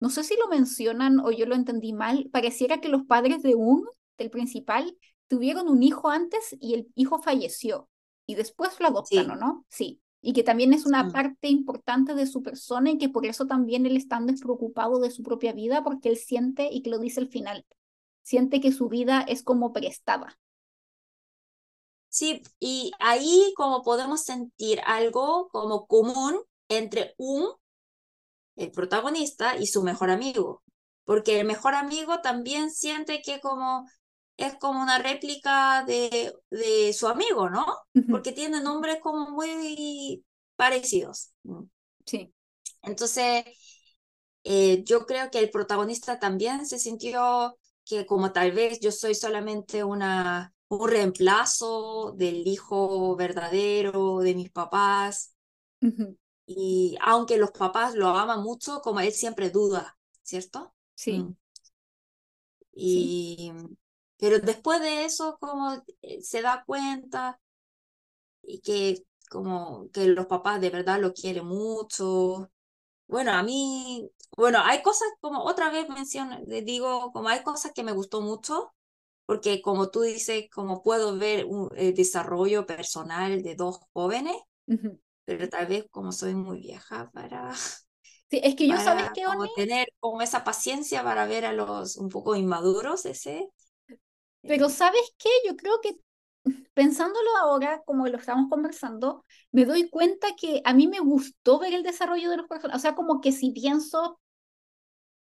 no sé si lo mencionan o yo lo entendí mal, pareciera que los padres de un, del principal, tuvieron un hijo antes y el hijo falleció y después lo adoptan, ¿o Sí, no? Sí. Y que también es una parte importante de su persona y que por eso también él está despreocupado de su propia vida porque él siente, y que lo dice al final, siente que su vida es como prestada. sí, y ahí como podemos sentir algo como común entre un, el protagonista, y su mejor amigo, porque el mejor amigo también siente que como es como una réplica de, de su amigo, ¿no? Porque tiene nombres como muy parecidos. Mm. Sí, Entonces, eh, yo creo que el protagonista también se sintió que como tal vez yo soy solamente una, un reemplazo del hijo verdadero de mis papás, y aunque los papás lo aman mucho, como él siempre duda, ¿cierto? sí, Mm. sí. Y, pero después de eso, como eh, se da cuenta y que como que los papás de verdad lo quieren mucho. Bueno, a mí, bueno, hay cosas como otra vez menciono, digo, como hay cosas que me gustó mucho, porque como tú dices, como puedo ver un, el desarrollo personal de dos jóvenes, ujú. pero tal vez como soy muy vieja para, Sí, es que yo, ¿sabes para qué, Oni? como tener como esa paciencia para ver a los un poco inmaduros ese. Pero eh, ¿sabes qué? Yo creo que pensándolo ahora, como lo estamos conversando, me doy cuenta que a mí me gustó ver el desarrollo de los personajes. O sea, como que si pienso,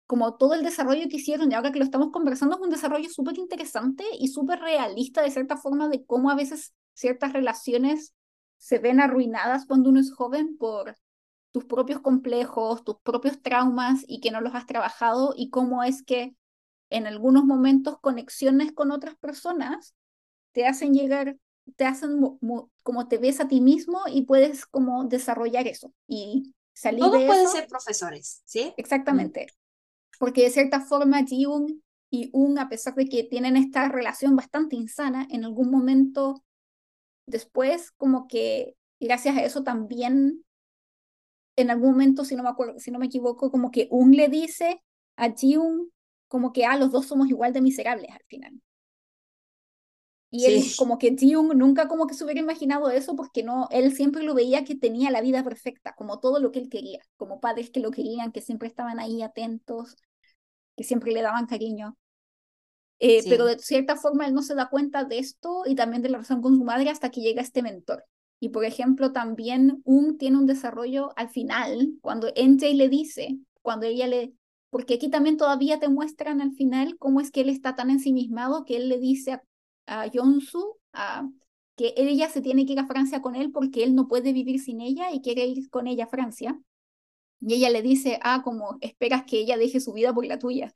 como todo el desarrollo que hicieron, y ahora que lo estamos conversando, es un desarrollo súper interesante y súper realista de cierta forma de cómo a veces ciertas relaciones se ven arruinadas cuando uno es joven por tus propios complejos, tus propios traumas y que no los has trabajado y cómo es que en algunos momentos conexiones con otras personas te hacen llegar, te hacen como te ves a ti mismo y puedes como desarrollar eso y salir Todos de pueden eso. ser profesores, ¿sí? Exactamente. Porque de cierta forma Jiung y Un, a pesar de que tienen esta relación bastante insana, en algún momento después como que gracias a eso también en algún momento, si no me acuerdo, si no me equivoco, como que Un le dice a Jiung como que, ah, los dos somos igual de miserables al final. Y él, Sí. como que Jiung nunca como que se hubiera imaginado eso porque no, él siempre lo veía que tenía la vida perfecta, como todo lo que él quería, como padres que lo querían, que siempre estaban ahí atentos, que siempre le daban cariño. Eh, Sí. Pero de cierta forma él no se da cuenta de esto y también de la relación con su madre hasta que llega este mentor. Y por ejemplo, también Un tiene un desarrollo al final, cuando NJ le dice, cuando ella le, porque aquí también todavía te muestran al final cómo es que él está tan ensimismado que él le dice a, a Yonsu a, que ella se tiene que ir a Francia con él porque él no puede vivir sin ella y quiere ir con ella a Francia. Y ella le dice, ah, como esperas que ella deje su vida por la tuya.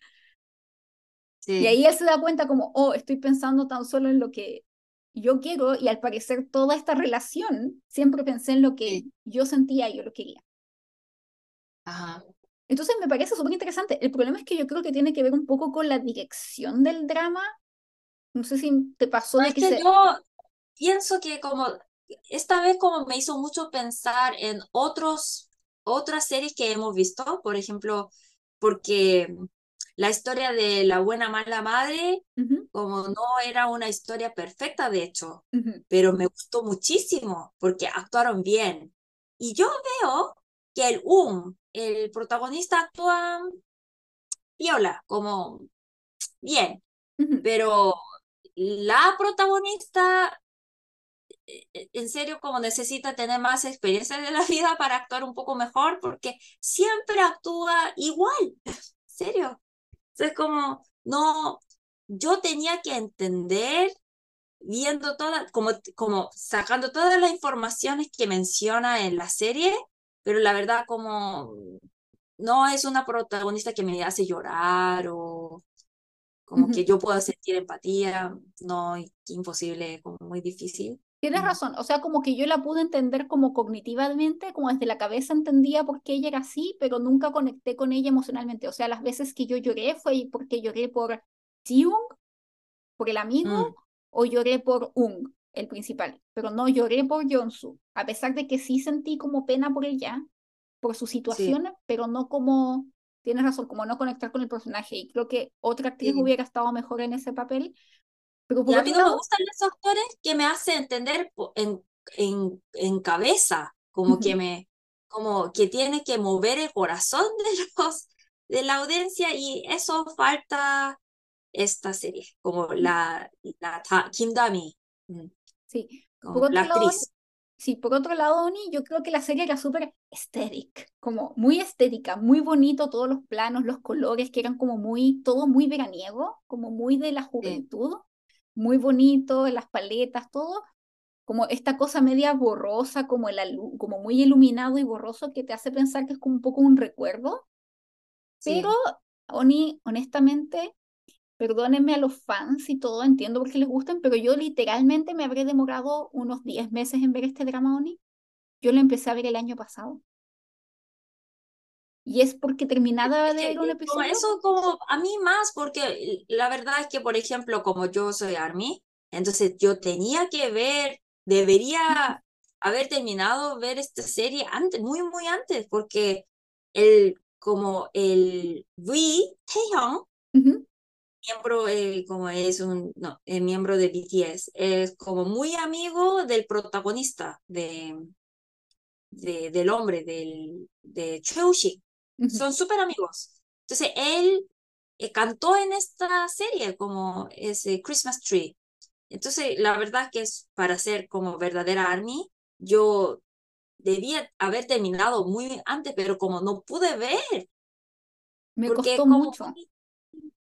Sí. Y ahí él se da cuenta como, oh, estoy pensando tan solo en lo que yo quiero y al parecer toda esta relación siempre pensé en lo que Sí. yo sentía y yo lo quería. Ajá. Entonces me parece súper interesante. El problema es que yo creo que tiene que ver un poco con la dirección del drama. No sé si te pasó de es que que se... yo pienso que como esta vez como me hizo mucho pensar en otros, otras series que hemos visto, por ejemplo, porque la historia de la buena mala madre, como no era una historia perfecta, de hecho, pero me gustó muchísimo porque actuaron bien. Y yo veo que el Um, el protagonista, actúa viola, como bien, pero la protagonista, eh, en serio, como necesita tener más experiencia de la <laughs> vida para actuar un poco mejor, porque siempre actúa igual, <laughs> en serio. Es como, no, yo tenía que entender, viendo todas, como, como sacando todas las informaciones que menciona en la serie, pero la verdad como no es una protagonista que me hace llorar o como ujú. que yo puedo sentir empatía, no, imposible, como muy difícil. Tienes Mm, razón, o sea, como que yo la pude entender como cognitivamente, como desde la cabeza entendía por qué ella era así, pero nunca conecté con ella emocionalmente. O sea, las veces que yo lloré fue porque lloré por Jiung, por el amigo, mm, o lloré por Un, el principal, pero no lloré por Jonsu, a pesar de que sí sentí como pena por ella, por su sí, situación, pero no como, tienes razón, como no conectar con el personaje. Y creo que otra actriz sí. hubiera estado mejor en ese papel. Pero Y por a mí no me gustan esos actores que me hacen entender en, en, en cabeza, como que me, como que tiene que mover el corazón de los, de la audiencia y eso falta esta serie, como la, la Kim Dami, mm, sí. Como la actriz. Sí, por otro lado, Oni, yo creo que la serie era súper estética, como muy estética, muy bonito todos los planos, los colores, que eran como muy, todo muy veraniego, como muy de la Sí, juventud, muy bonito, las paletas, todo, como esta cosa media borrosa, como, el como muy iluminado y borroso que te hace pensar que es como un poco un recuerdo, pero, sí. Oni, honestamente, perdónenme a los fans y todo, entiendo por qué les gustan, pero yo literalmente me habré demorado unos 10 meses en ver este drama, Oni. Yo lo empecé a ver el año pasado. Y es porque terminaba Es de ver un eh, como episodio. eso como a mí más, porque la verdad es que, por ejemplo, como yo soy ARMY, entonces yo tenía que ver, debería haber terminado ver esta serie antes, muy, muy antes, porque el, como el Ri Taehyung, miembro, eh, como es un, no, el miembro de BTS, es como muy amigo del protagonista, de, de, del hombre, del, de Choi ujú. Son súper amigos. Entonces, él eh, cantó en esta serie como ese Christmas Tree. Entonces, la verdad que es para ser como verdadera ARMY, yo debía haber terminado muy antes, pero como no pude ver Me porque costó como mucho.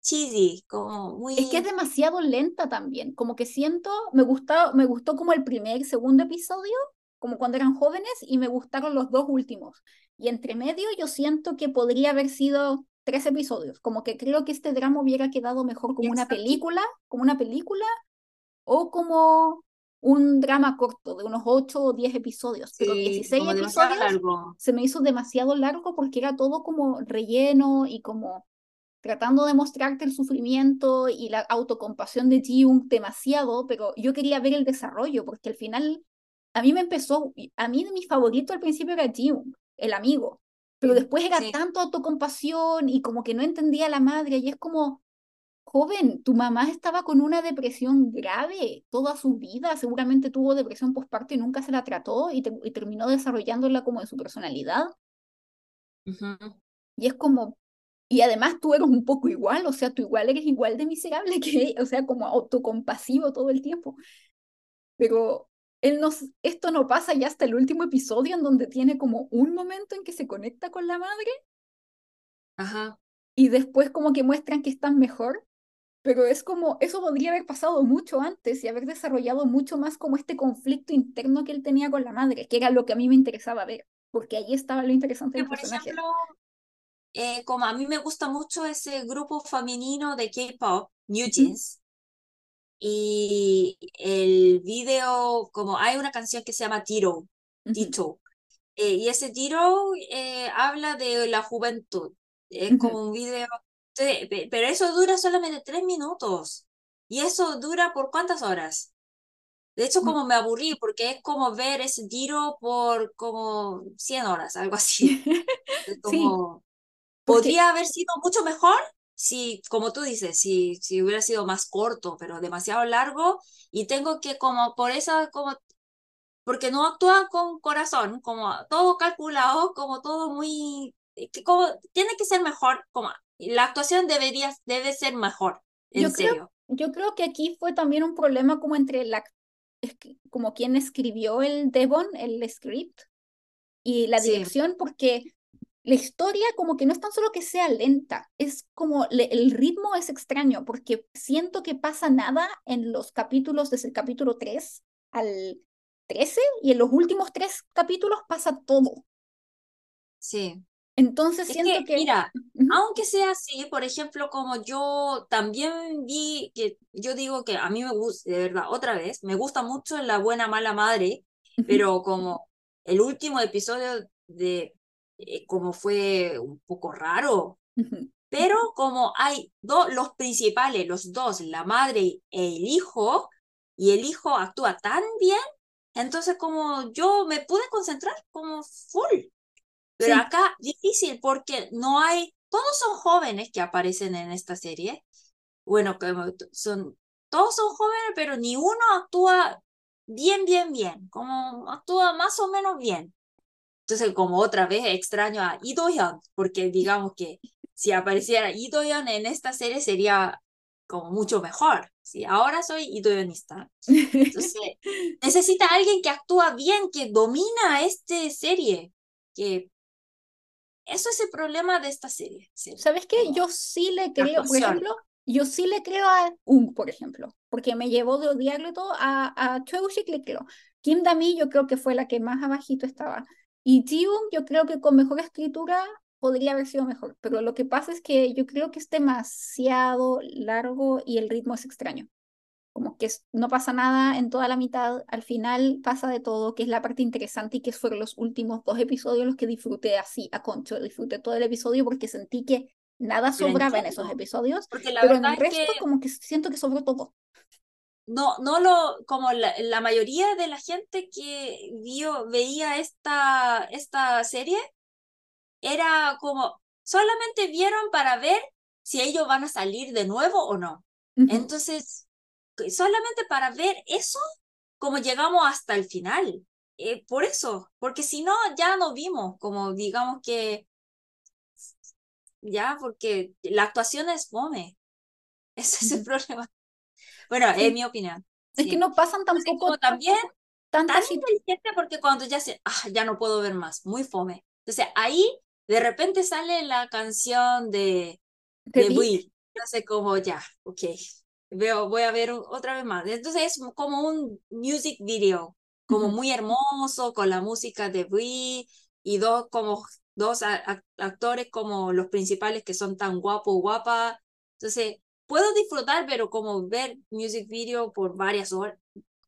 Muy cheesy, como Es que es muy... demasiado lenta también, como que siento, me gustó, me gustó como el primer, segundo episodio, como cuando eran jóvenes, y me gustaron los dos últimos. Y entre medio yo siento que podría haber sido tres episodios, como que creo que este drama hubiera quedado mejor como una Exacto. película, como una película, o como un drama corto de unos 8 o 10 episodios, pero Sí, 16 como demasiado episodios largo. se me hizo demasiado largo porque era todo como relleno y como tratando de mostrarte el sufrimiento y la autocompasión de Ji-Young demasiado, pero yo quería ver el desarrollo porque al final a mí me empezó, a mí mi favorito al principio era Ji-Young, el amigo, pero Sí, después era sí. tanto autocompasión y como que no entendía a la madre y es como, joven, tu mamá estaba con una depresión grave toda su vida, seguramente tuvo depresión postparto y nunca se la trató y, te- y terminó desarrollándola como en su personalidad. Y es como, y además tú eres un poco igual, o sea, tú igual eres igual de miserable <laughs> que ella, o sea, como autocompasivo todo el tiempo. Pero él nos, esto no pasa ya hasta el último episodio en donde tiene como un momento en que se conecta con la madre Ajá. y después como que muestran que están mejor. Pero es como, eso podría haber pasado mucho antes y haber desarrollado mucho más como este conflicto interno que él tenía con la madre, que era lo que a mí me interesaba ver, porque ahí estaba lo interesante del por personaje. ejemplo, eh, como a mí me gusta mucho ese grupo femenino de K-pop, New Jeans, y el video, como hay una canción que se llama Tiro, Tito, eh, y ese Tiro eh, habla de la juventud, es como un video, pero eso dura solamente tres minutos, y eso dura por cuántas horas. De hecho, Mm, como me aburrí, porque es como ver ese tiro por como 100 horas, algo así. <laughs> Como, podría haber sido mucho mejor si, como tú dices, si, si hubiera sido más corto, pero demasiado largo, y tengo que como, por eso, como, porque no actúa con corazón, como todo calculado, como todo muy, que como, tiene que ser mejor, como, la actuación debería, debe ser mejor, en yo creo, serio. yo creo que aquí fue también un problema como entre la, como quien escribió el Devon, el script, y la Sí, dirección, porque la historia como que no es tan solo que sea lenta, es como le- el ritmo es extraño, porque siento que pasa nada en los capítulos desde el capítulo 3 al 13 y en los últimos tres capítulos pasa todo. sí. Entonces Es siento que, que... mira, aunque sea así, por ejemplo, como yo también vi que yo digo que a mí me gusta, de verdad, otra vez, me gusta mucho La Buena Mala Madre, pero como el último episodio de, eh, como fue un poco raro, ujú. pero como hay dos, los principales, los dos, la madre e el hijo, y el hijo actúa tan bien, entonces como yo me pude concentrar como full. Pero Sí, acá difícil porque no hay, todos son jóvenes que aparecen en esta serie. Bueno, como son, todos son jóvenes, pero ni uno actúa bien, bien, bien, como actúa más o menos bien. Entonces, como otra vez extraño a Do-hyun, porque digamos que si apareciera Do-hyun en esta serie sería como mucho mejor. ¿sí? Ahora soy Lee Do-hyunista. Entonces, <laughs> necesita alguien que actúa bien, que domina esta serie, que eso es el problema de esta serie, ¿sí? ¿Sabes qué? Como Yo sí le creo, por ejemplo, yo sí le creo a Ung, por ejemplo, porque me llevó de odiarle todo a, a Choi-Wook le creo. Kim Da-mi yo creo que fue la que más abajito estaba. Y Ji-Woong yo creo que con mejor escritura podría haber sido mejor, pero lo que pasa es que yo creo que es demasiado largo y el ritmo es extraño. Como que no pasa nada en toda la mitad, al final pasa de todo, que es la parte interesante y que fueron los últimos dos episodios los que disfruté así, a concho, disfruté todo el episodio porque sentí que nada sobraba en esos episodios, porque la pero en el es que resto como que siento que sobró todo. No, no lo, como la, la mayoría de la gente que vio, veía esta, esta serie, era como, solamente vieron para ver si ellos van a salir de nuevo o no. Entonces, solamente para ver eso, como llegamos hasta el final. Eh, por eso, porque si no, ya no vimos, como digamos que, ya, porque la actuación es fome. <laughs> Ese es el problema. Bueno, es mi opinión. es que no pasan Entonces, tampoco como también tan inteligente porque cuando ya se, ah, ya no puedo ver más, muy fome. Entonces ahí de repente sale la canción de, ¿De? Bee. Entonces como ya, ok, veo, voy a ver otra vez más. Entonces es como un music video, como muy hermoso, con la música de Brie y dos como dos a- a- actores como los principales que son tan guapos, guapa. Entonces, puedo disfrutar, pero como ver music video por varias horas.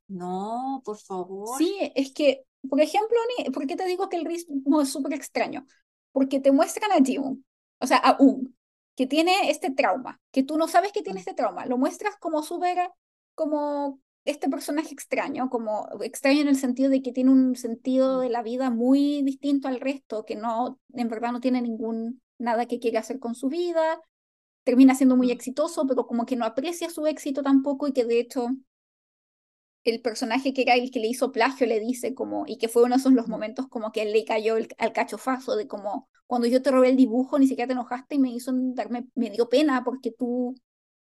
No, por favor. Sí, es que, por ejemplo, ¿por qué te digo que el ritmo es súper extraño? Porque te muestran a Jim, o sea, a Un, que tiene este trauma, que tú no sabes que tiene este trauma, lo muestras como súper, como este personaje extraño, como extraño en el sentido de que tiene un sentido de la vida muy distinto al resto, que no, en verdad no tiene ningún, nada que quiera hacer con su vida, termina siendo muy exitoso, pero como que no aprecia su éxito tampoco y que de hecho el personaje que era el que le hizo plagio le dice como, y que fue uno de esos los momentos como que él le cayó el- al cachofazo de como, cuando yo te robé el dibujo ni siquiera te enojaste y me hizo darme, me dio pena porque tú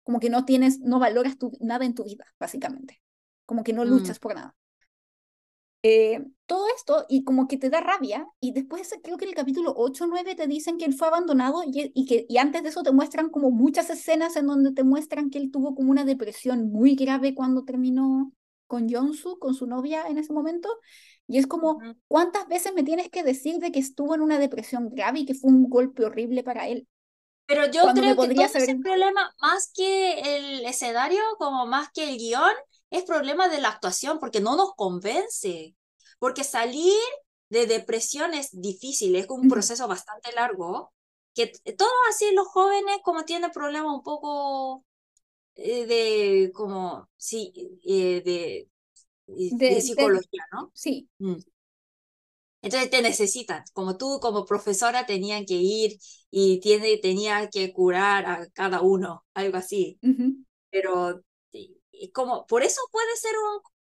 como que no tienes, no valoras tu, nada en tu vida, básicamente. Como que no Mm. luchas por nada. Eh, todo esto y como que te da rabia y después creo que en el capítulo 8 o 9 te dicen que él fue abandonado y, y que y antes de eso te muestran como muchas escenas en donde te muestran que él tuvo como una depresión muy grave cuando terminó con Jonsu, con su novia en ese momento y es como. ¿cuántas veces me tienes que decir de que estuvo en una depresión grave y que fue un golpe horrible para él? Pero yo creo que todo ese saber- problema, más que el escenario, como más que el guion, es problema de la actuación, porque no nos convence. Porque salir de depresión es difícil, es un proceso bastante largo, que todos así los jóvenes como tienen problemas un poco eh, de, como, sí, eh, de, de, De- de- psicología, ¿no? Sí, Mm. Entonces te necesitan, como tú como profesora tenían que ir y tiene, tenía que curar a cada uno, algo así. ujú. Pero y- y como, por eso puede ser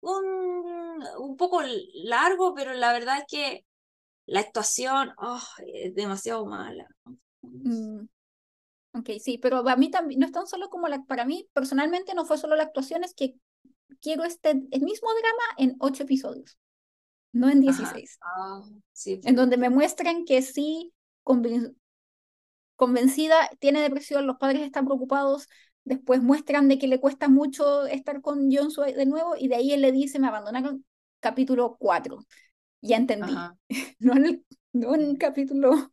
un, un, un poco largo, pero la verdad es que la actuación oh, es demasiado mala. Mm, Ok, sí, pero a mí también, no es tan solo como la, para mí personalmente no fue solo la actuación, es que quiero este, el mismo drama en ocho episodios, no en Ajá. 16, Ah, sí, en donde me muestran que sí, conven- convencida, tiene depresión, los padres están preocupados, después muestran de que le cuesta mucho estar con Jonsu de nuevo y de ahí él le dice, me abandonaron, capítulo 4, ya entendí, Ajá. <laughs> no en el, no en el capítulo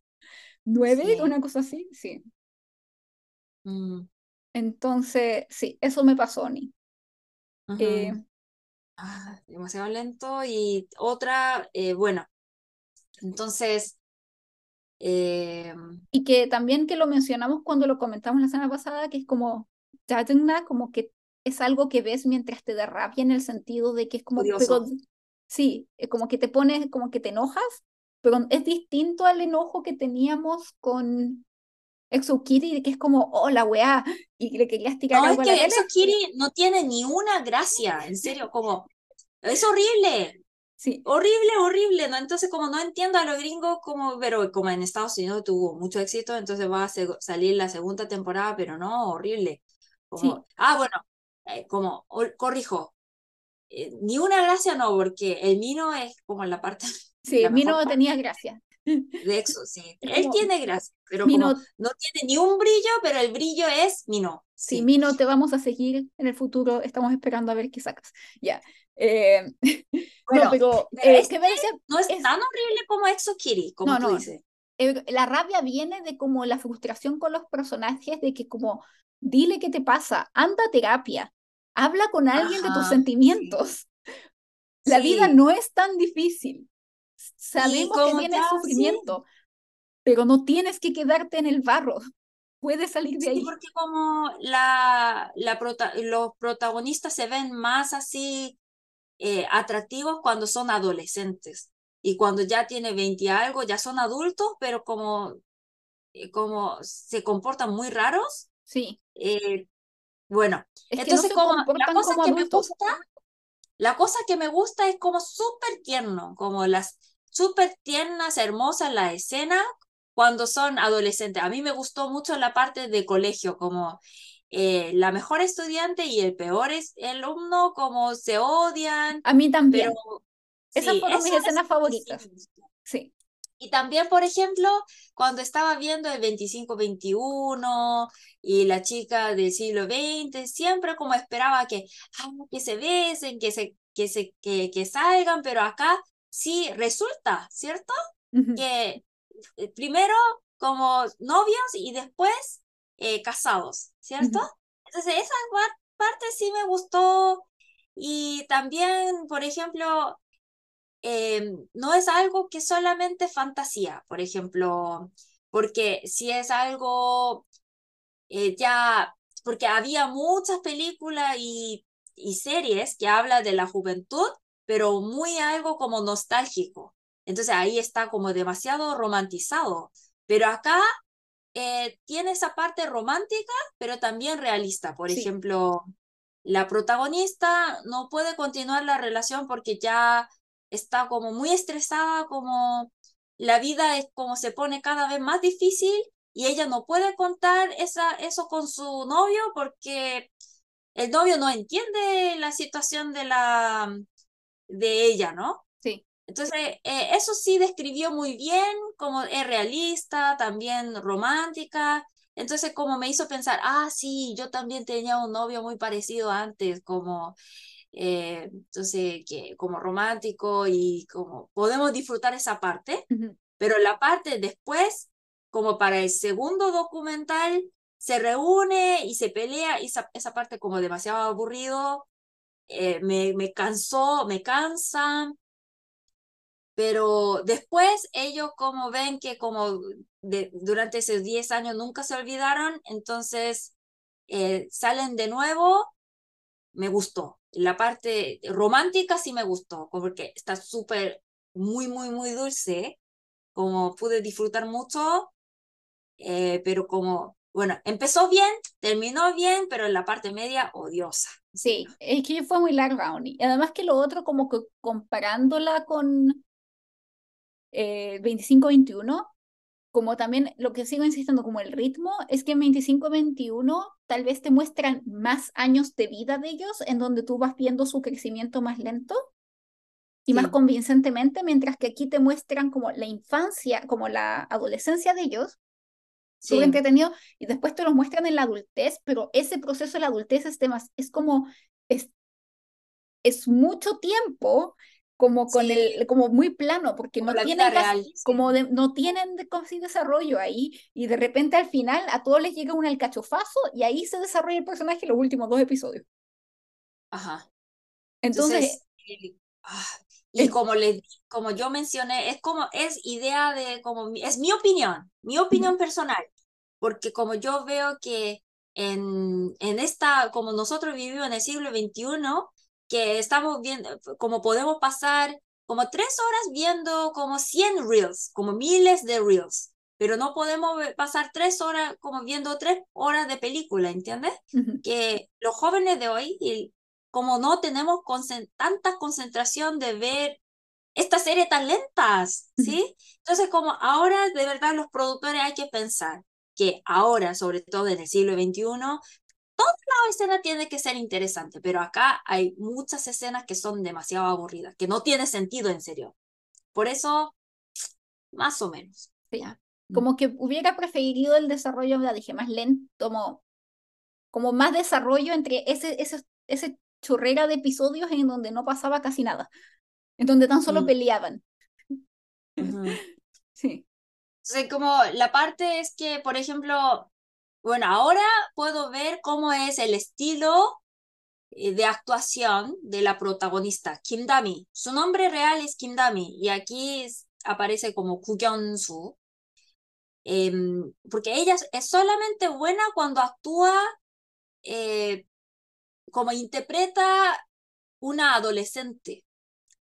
9, Sí. una cosa así, sí. Mm, Entonces, sí, eso me pasó, Ni. Eh, Ah, demasiado lento. Y otra, eh, bueno, entonces, eh, y que también que lo mencionamos cuando lo comentamos la semana pasada, que es como Como que es algo que ves mientras te da rabia en el sentido de que es como, pero sí, es como que te pones, como que te enojas, pero es distinto al enojo que teníamos con Exo Kitty, que es como, oh, la weá, y le querías tirar No, es que tele. eso Kiri no tiene ni una gracia, en serio, como, es horrible, Sí, horrible, horrible, ¿no? Entonces, como no entiendo a los gringos, como, pero como en Estados Unidos tuvo mucho éxito, entonces va a salir la segunda temporada, pero no, horrible. Como, sí, ah, bueno, eh, como, o- corrijo, eh, ni una gracia no, porque el Mino es como la parte, <laughs> sí, la no parte tenía gracia. <laughs> de Exo, sí. Es Él como, tiene gracia, pero como Mino, no tiene ni un brillo, pero el brillo es Mino, sí, sí. Mino, te vamos a seguir en el futuro, estamos esperando a ver qué sacas. Ya. Eh, <laughs> no, Bueno, pero, pero eh, este ¿qué me decía? no es Es, tan horrible como Exo Kitty, como no, tú no, dices. eh, la rabia viene de como la frustración con los personajes, de que como, dile qué te pasa, anda a terapia, habla con alguien de tus sí, sentimientos. La vida no es tan difícil. Sabemos que tienes ya, sí, sufrimiento, pero no tienes que quedarte en el barro. Puedes salir de sí, ahí. porque como la, la prota- los protagonistas se ven más así eh, atractivos cuando son adolescentes. Y cuando ya tiene 20 y algo, ya son adultos, pero como, eh, como se comportan muy raros. Sí, eh, bueno, es que no entonces como la cosa como que me gusta La cosa que me gusta es como súper tierno, como las súper tiernas, hermosas la escena cuando son adolescentes. A mí me gustó mucho la parte de colegio, como eh, la mejor estudiante y el peor es el alumno, como se odian, A mí pero también. Esas sí, fueron mis escenas favoritas. Sí. Y también, por ejemplo, cuando estaba viendo el 25-21 y la chica del siglo XX, siempre como esperaba que, ah, que se besen, que, se, que, se, que, que salgan, pero acá sí resulta, ¿cierto? Que eh, primero como novios y después eh, casados, ¿cierto? Entonces, esa parte sí me gustó. Y también, por ejemplo, Em, no es algo que solamente fantasía, por ejemplo, porque si es algo eh, ya, porque había muchas películas y, y series que hablan de la juventud, pero muy algo como nostálgico. Entonces ahí está como demasiado romantizado. Pero acá eh, tiene esa parte romántica, pero también realista. Por ejemplo, la protagonista no puede continuar la relación porque ya está como muy estresada, como la vida es como se pone cada vez más difícil y ella no puede contar esa, eso con su novio porque el novio no entiende la situación de la de ella, ¿no? Sí. Entonces, eh, eso sí describió muy bien, como es realista, también romántica. Entonces, como me hizo pensar, ah, sí, yo también tenía un novio muy parecido antes, como eh, entonces, que como romántico y como podemos disfrutar esa parte, pero la parte después, como para el segundo documental, se reúne y se pelea, y esa, esa parte como demasiado aburrido, eh, me, me cansó, me cansa, pero después ellos como ven que como de, durante esos 10 años nunca se olvidaron, entonces eh, salen de nuevo, me gustó. La parte romántica sí me gustó, porque está súper, muy, muy, muy dulce, como pude disfrutar mucho, eh, pero como, bueno, empezó bien, terminó bien, pero en la parte media, odiosa. Sí, es que fue muy larga, y además que lo otro, como que comparándola con eh, 25-21, como también lo que sigo insistiendo como el ritmo, es que en 25-21 tal vez te muestran más años de vida de ellos, en donde tú vas viendo su crecimiento más lento y más convincentemente, mientras que aquí te muestran como la infancia, como la adolescencia de ellos, súper entretenido, y después te los muestran en la adultez, pero ese proceso de la adultez es, más, es como, es, es mucho tiempo como con el como muy plano porque no tienen como no tienen de, desarrollo ahí y de repente al final a todos les llega un alcachofazo y ahí se desarrolla el personaje en los últimos dos episodios. Ajá. Entonces, eh, ah, y como le como yo mencioné es como es idea de como es mi opinión mi opinión personal porque como yo veo que en, en esta como nosotros vivimos en el siglo XXI que estamos viendo, como podemos pasar como tres horas viendo como 100 reels, como miles de reels, pero no podemos pasar tres horas como viendo tres horas de película, ¿entiendes? Que los jóvenes de hoy, como no tenemos tanta concentración de ver estas series tan lentas, ¿sí? Entonces, como ahora de verdad los productores hay que pensar que ahora, sobre todo en el siglo XXI, toda la escena tiene que ser interesante, pero acá hay muchas escenas que son demasiado aburridas, que no tiene sentido en serio. Por eso, más o menos. Como que hubiera preferido el desarrollo, ya dije, más lento, como, como más desarrollo entre ese, ese, ese chorrera de episodios en donde no pasaba casi nada, en donde tan solo mm. peleaban. <laughs> sí. O como la parte es que, por ejemplo, bueno, ahora puedo ver cómo es el estilo eh, de actuación de la protagonista, Kim Dami. Su nombre real es Kim Dami y aquí aparece como Koo Su. Em, porque ella es solamente buena cuando actúa eh, como interpreta una adolescente.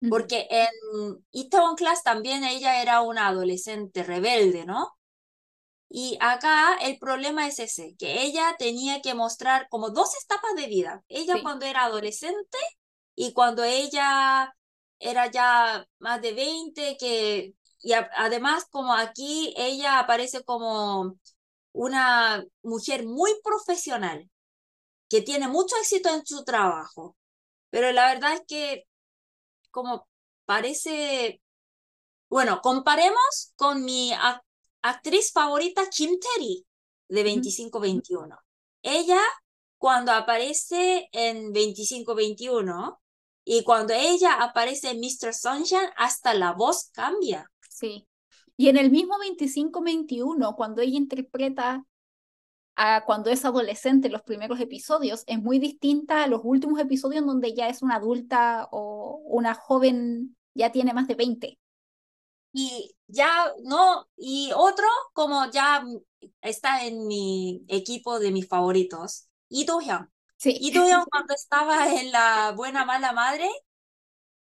Porque en Itaewon Class también ella era una adolescente rebelde, ¿no? Y acá el problema es ese, que ella tenía que mostrar como dos etapas de vida. Ella cuando era adolescente y cuando ella era ya más de 20, que, y además como aquí ella aparece como una mujer muy profesional, que tiene mucho éxito en su trabajo. Pero la verdad es que como parece bueno, comparemos con mi actriz favorita Kim Terry de 2521. Ella cuando aparece en 2521 y cuando ella aparece en Mr. Sunshine, hasta la voz cambia. Sí. Y en el mismo 2521, cuando ella interpreta a cuando es adolescente, los primeros episodios, es muy distinta a los últimos episodios donde ya es una adulta o una joven, ya tiene más de 20. Y ya no, y otro, como ya está en mi equipo de mis favoritos, Lee Do-hyun. Sí. Do-hyun <laughs> cuando estaba en La Buena Mala Madre,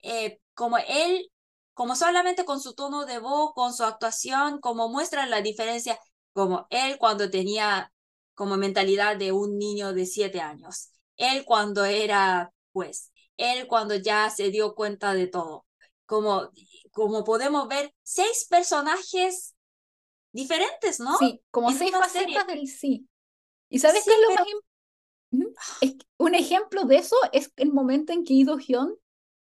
eh, como él, como solamente con su tono de voz, con su actuación, como muestra la diferencia, como él cuando tenía como mentalidad de un niño de siete años, él cuando era pues, él cuando ya se dio cuenta de todo, como, como podemos ver, seis personajes diferentes, ¿no? Sí, como seis facetas del sí. ¿Y sabes qué es lo más es un ejemplo de eso es el momento en que Ido Hyun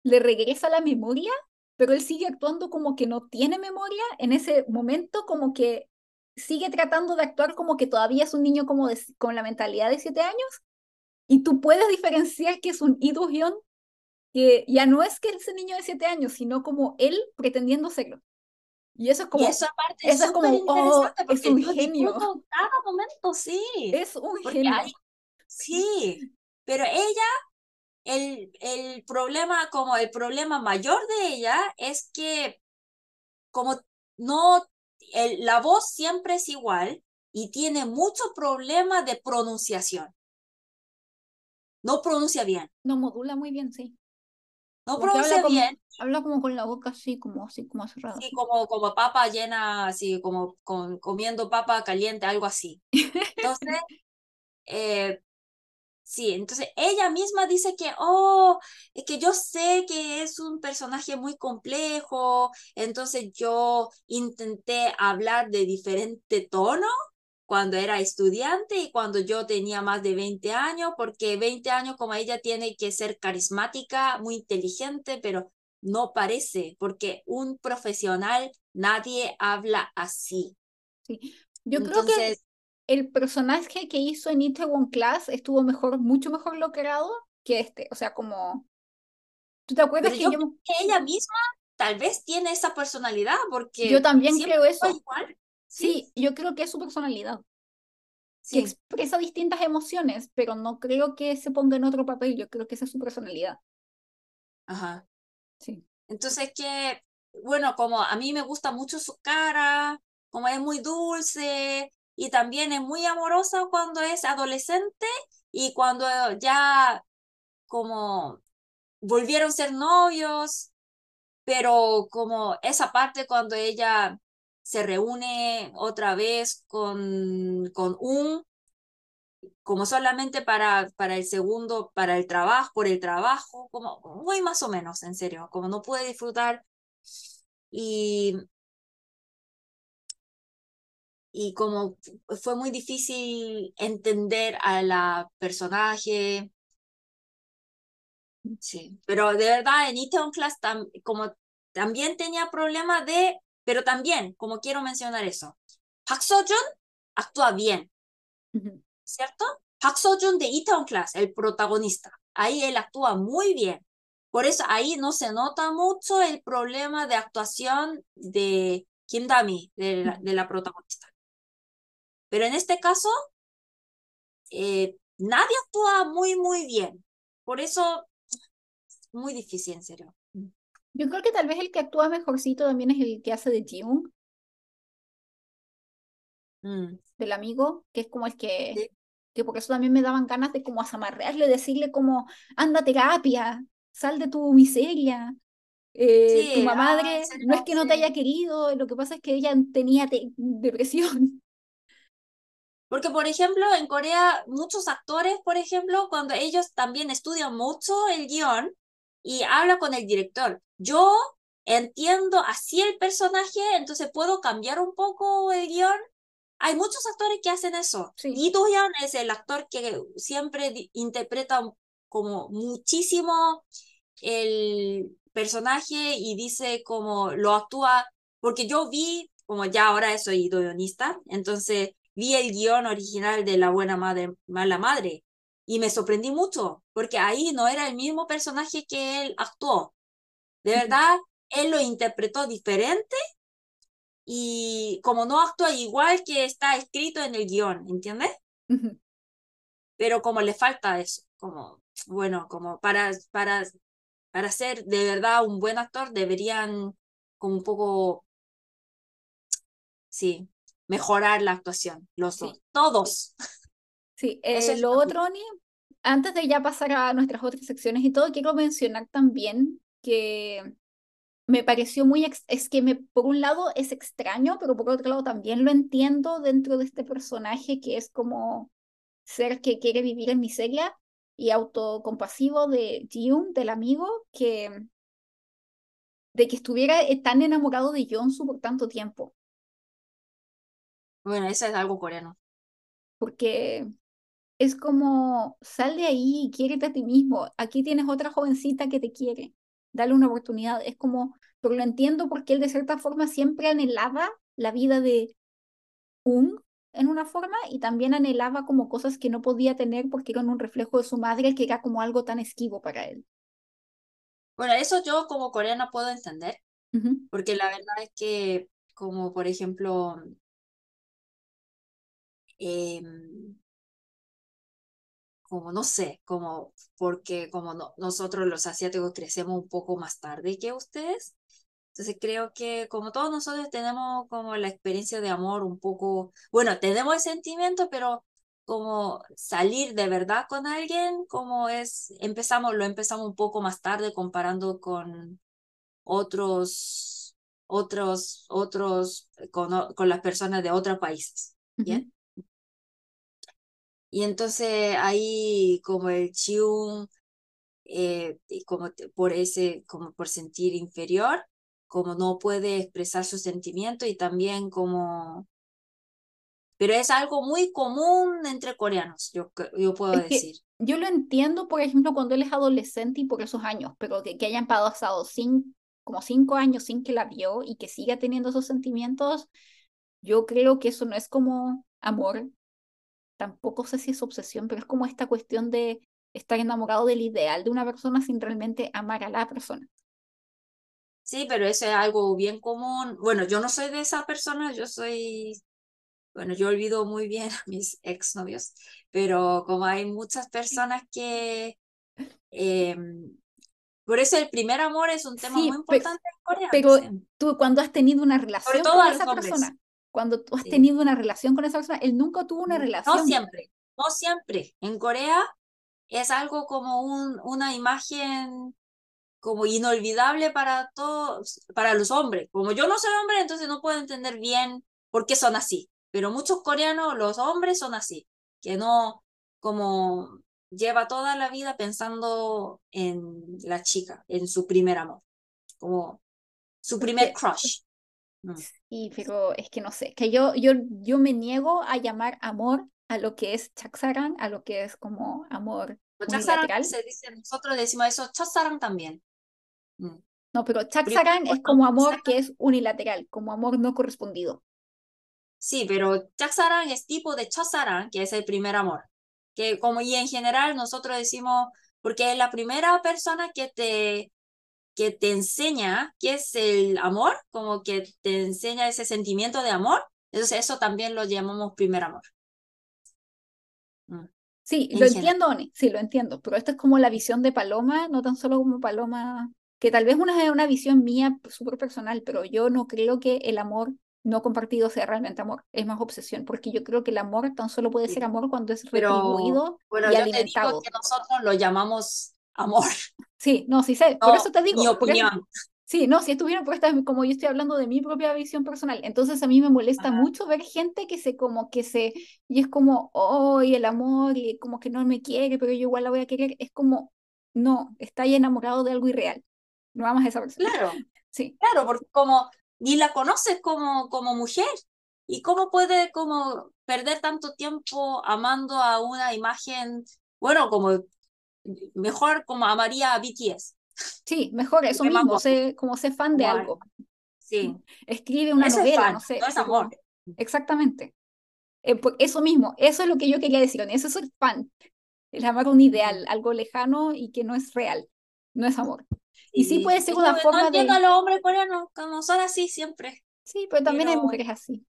le regresa la memoria, pero él sigue actuando como que no tiene memoria. En ese momento, como que sigue tratando de actuar como que todavía es un niño como con la mentalidad de siete años. Y tú puedes diferenciar que es un Ido Hyun que ya no es que ese niño de siete años, sino como él pretendiendo serlo. Y eso es como, eso aparte es, como, oh, es un genio. Cada momento, sí. Es un genio. Sí, pero ella, el, el problema, como el problema mayor de ella es que como no, el, la voz siempre es igual y tiene mucho problema de pronunciación. No pronuncia bien. No modula muy bien, sí. No pronuncia bien. Habla como con la boca así, como así, como cerrada. Sí, como, como papa llena, así, como con, comiendo papa caliente, algo así. Entonces, eh, Sí, entonces ella misma dice que, oh, es que yo sé que es un personaje muy complejo, entonces yo intenté hablar de diferente tono cuando era estudiante y cuando yo tenía más de 20 años, porque 20 años como ella tiene que ser carismática, muy inteligente, pero no parece, porque un profesional nadie habla así. Sí, yo creo que el personaje que hizo en Itaewon Class estuvo mejor, mucho mejor logrado que este. O sea, como. ¿Tú te acuerdas que yo, ella misma tal vez tiene esa personalidad? Porque. Yo también creo eso. Igual. ¿Sí? yo creo que es su personalidad. Sí. Que expresa distintas emociones, pero no creo que se ponga en otro papel. Yo creo que esa es su personalidad. Ajá. Sí. Entonces, que. Bueno, como a mí me gusta mucho su cara, como es muy dulce, y también es muy amorosa cuando es adolescente y cuando ya como volvieron a ser novios, pero como esa parte cuando ella se reúne otra vez con, con un, como solamente para, para el segundo, para el trabajo, por el trabajo, como muy más o menos, en serio, como no puede disfrutar. Y y como fue muy difícil entender a la personaje. Sí, pero de verdad en Itaewon Class como también tenía problemas de, pero también, como quiero mencionar eso, Park Seo-joon actúa bien, ¿cierto? Park Seo-joon de Itaewon Class, el protagonista, ahí él actúa muy bien. Por eso ahí no se nota mucho el problema de actuación de Kim Dami, de de la protagonista. Pero en este caso, eh, nadie actúa muy, muy bien. Por eso, muy difícil, en serio. Yo creo que tal vez el que actúa mejorcito también es el que hace de Jung. Mm. Del amigo, que es como el que, que por eso también me daban ganas de como asamarrearle, decirle como, anda terapia, sal de tu miseria. Eh, tu mamá no es que no te haya querido, lo que pasa es que ella tenía depresión. <laughs> Porque, por ejemplo, en Corea, muchos actores, por ejemplo, cuando ellos también estudian mucho el guion y hablan con el director, yo entiendo así el personaje, entonces puedo cambiar un poco el guion. Hay muchos actores que hacen eso. Sí. Lee do es el actor que siempre interpreta como muchísimo el personaje y dice como lo actúa, porque yo vi, como ya ahora soy guionista, entonces vi el guion original de La Buena Madre, Mala Madre y me sorprendí mucho, porque ahí no era el mismo personaje que él actuó. De verdad, él lo interpretó diferente y como no actúa igual que está escrito en el guion, ¿entiendes? Pero como le falta eso, como, bueno, como para, para, para ser de verdad un buen actor deberían como un poco, sí, mejorar la actuación, los dos, todos. Sí, <laughs> eh, lo otro, Oni, antes de ya pasar a nuestras otras secciones y todo, quiero mencionar también que me pareció muy, es que me, por un lado es extraño, pero por otro lado también lo entiendo dentro de este personaje que es como ser que quiere vivir en miseria y autocompasivo de Jung, del amigo, que de que estuviera eh, tan enamorado de Jonsu por tanto tiempo. Bueno, eso es algo coreano. Porque es como, sal de ahí y quiérete a ti mismo. Aquí tienes otra jovencita que te quiere dale una oportunidad. Es como, pero lo entiendo porque él de cierta forma siempre anhelaba la vida de un en una forma y también anhelaba como cosas que no podía tener porque eran un reflejo de su madre que era como algo tan esquivo para él. Bueno, eso yo como coreana puedo entender, porque la verdad es que como por ejemplo, eh, como no sé, como porque como nosotros los asiáticos crecemos un poco más tarde que ustedes. Entonces creo que como todos nosotros tenemos como la experiencia de amor un poco, bueno, tenemos el sentimiento, pero como salir de verdad con alguien, como es, empezamos, lo empezamos un poco más tarde comparando con otros, otros, otros, con, con las personas de otros países. ¿Bien? Y entonces ahí como el chiung, eh, como por ese, como por sentir inferior, como no puede expresar su sentimiento y también como... Pero es algo muy común entre coreanos, yo, yo puedo decir. Yo lo entiendo, por ejemplo, cuando él es adolescente y por esos años, pero que, que hayan pasado sin, como cinco años sin que la vio y que siga teniendo esos sentimientos, yo creo que eso no es como amor, tampoco sé si es obsesión, pero es como esta cuestión de estar enamorado del ideal de una persona sin realmente amar a la persona. Sí, pero eso es algo bien común. Bueno, yo no soy de esa persona, yo soy, bueno, yo olvido muy bien <laughs> a mis exnovios, pero como hay muchas personas que... Em, por eso el primer amor es un tema muy importante en Corea. Pero tú cuando has tenido una relación con esa persona, cuando tú has tenido una relación con esa persona, él nunca tuvo una relación. No siempre, no siempre. En Corea es algo como un, una imagen como inolvidable para todos, para los hombres. Como yo no soy hombre, entonces no puedo entender bien por qué son así. Pero muchos coreanos, los hombres son así, que no, como lleva toda la vida pensando en la chica, en su primer amor, como su primer crush. Mm. Sí, pero es que no sé, que yo, yo, yo me niego a llamar amor a lo que es chaksaran, a lo que es como amor unilateral. Se dice, nosotros decimos eso, chaksaran también. Mm. No, pero chaksaran es como amor que es unilateral, como amor no correspondido. Sí, pero chaksaran es tipo de chaksaran, que es el primer amor. Que como y en general nosotros decimos, porque es la primera persona que te que te enseña qué es el amor, como que te enseña ese sentimiento de amor, entonces eso también lo llamamos primer amor. Mm. Sí, lo entiendo, Oni, sí, lo entiendo, pero esto es como la visión de Paloma, no tan solo como Paloma, que tal vez una es una visión mía súper personal, pero yo no creo que el amor no compartido sea realmente amor, es más obsesión, porque yo creo que el amor tan solo puede ser amor cuando es retribuido bueno, y yo alimentado. Te digo que nosotros lo llamamos amor. Sí, no, sí sé, por eso te digo. Mi opinión. sí, no, si estuvieron, porque como yo estoy hablando de mi propia visión personal, entonces a mí me molesta mucho ver gente que se como que se, y es como, oh, y el amor, y como que no me quiere, pero yo igual la voy a querer, es como, no, está ahí enamorado de algo irreal, no vamos a esa persona. Claro, <laughs> sí. Claro, porque como ni la conoces como, como mujer, ¿y cómo puede como perder tanto tiempo amando a una imagen, bueno, como mejor como amaría a BTS. Sí, mejor, eso De mismo, sé, como sé fan de algo. Sí, Escribe una eso es novela, fan, no sé. no es amor. Exactamente. Eh, por- eso mismo, eso es lo que yo quería decir, eso es ser fan. El amar un ideal, algo lejano y que no es real, no es amor. Y sí puede ser una forma no de... entiendo a los hombres coreanos, como son así siempre. Sí, pero también hay pero- mujeres así.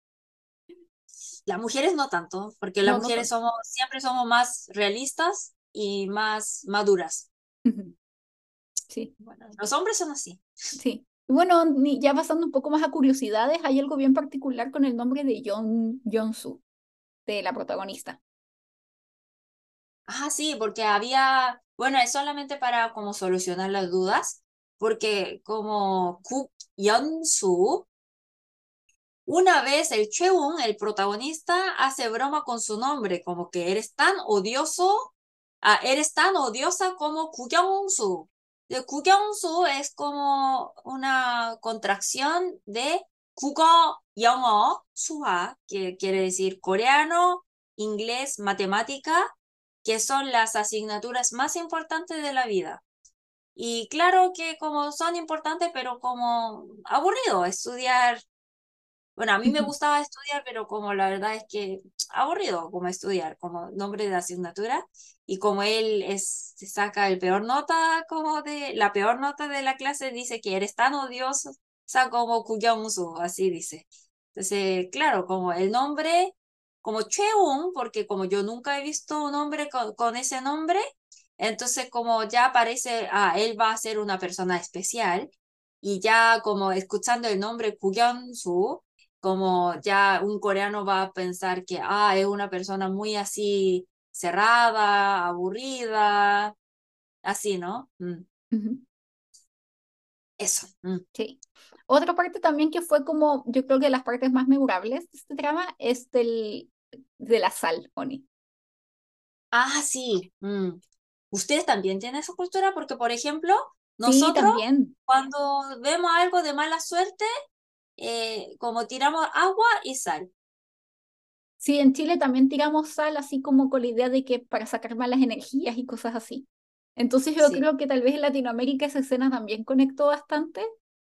Las mujeres no tanto, porque las No, no mujeres somos, siempre somos más realistas y más maduras. Sí, Bueno, los hombres son así. sí. Bueno, ya pasando un poco más a curiosidades, hay algo bien particular con el nombre de Jon, Su, de la protagonista. Ah, sí, porque había, bueno, es solamente para como solucionar las dudas, porque como Kuk Yeon-soo, una vez el Cheun, el protagonista, hace broma con su nombre, como que eres tan odioso, Eres tan odiosa como Kugyongsu. Kugyongsu es como una contracción de Kugo Yongo Suha, que quiere decir coreano, inglés, matemática, que son las asignaturas más importantes de la vida. Y claro que como son importantes, pero como aburrido estudiar bueno, a mí me gustaba estudiar, pero como la verdad es que aburrido como estudiar, como nombre de asignatura. Y como él es, se saca el peor nota, como de la peor nota de la clase, dice que eres tan odioso, como Kuyonsu, así dice. Entonces, claro, como el nombre, como Cheun, porque como yo nunca he visto un hombre con, con ese nombre, entonces como ya parece, ah, él va a ser una persona especial, y ya como escuchando el nombre Kuyonsu, como ya un coreano va a pensar que, ah, es una persona muy así cerrada, aburrida, así, ¿no? Mm. Eso. mm. Sí. Otra parte también que fue como, yo creo que las partes más memorables de este drama es del, de la sal, Oni. Ah, sí. mm. ¿Ustedes también tienen esa cultura? Porque, por ejemplo, nosotros cuando vemos algo de mala suerte, eh, como tiramos agua y sal. Sí, en Chile también tiramos sal así como con la idea de que para sacar malas energías y cosas así. Entonces yo Sí. creo que tal vez en Latinoamérica esa escena también conectó bastante,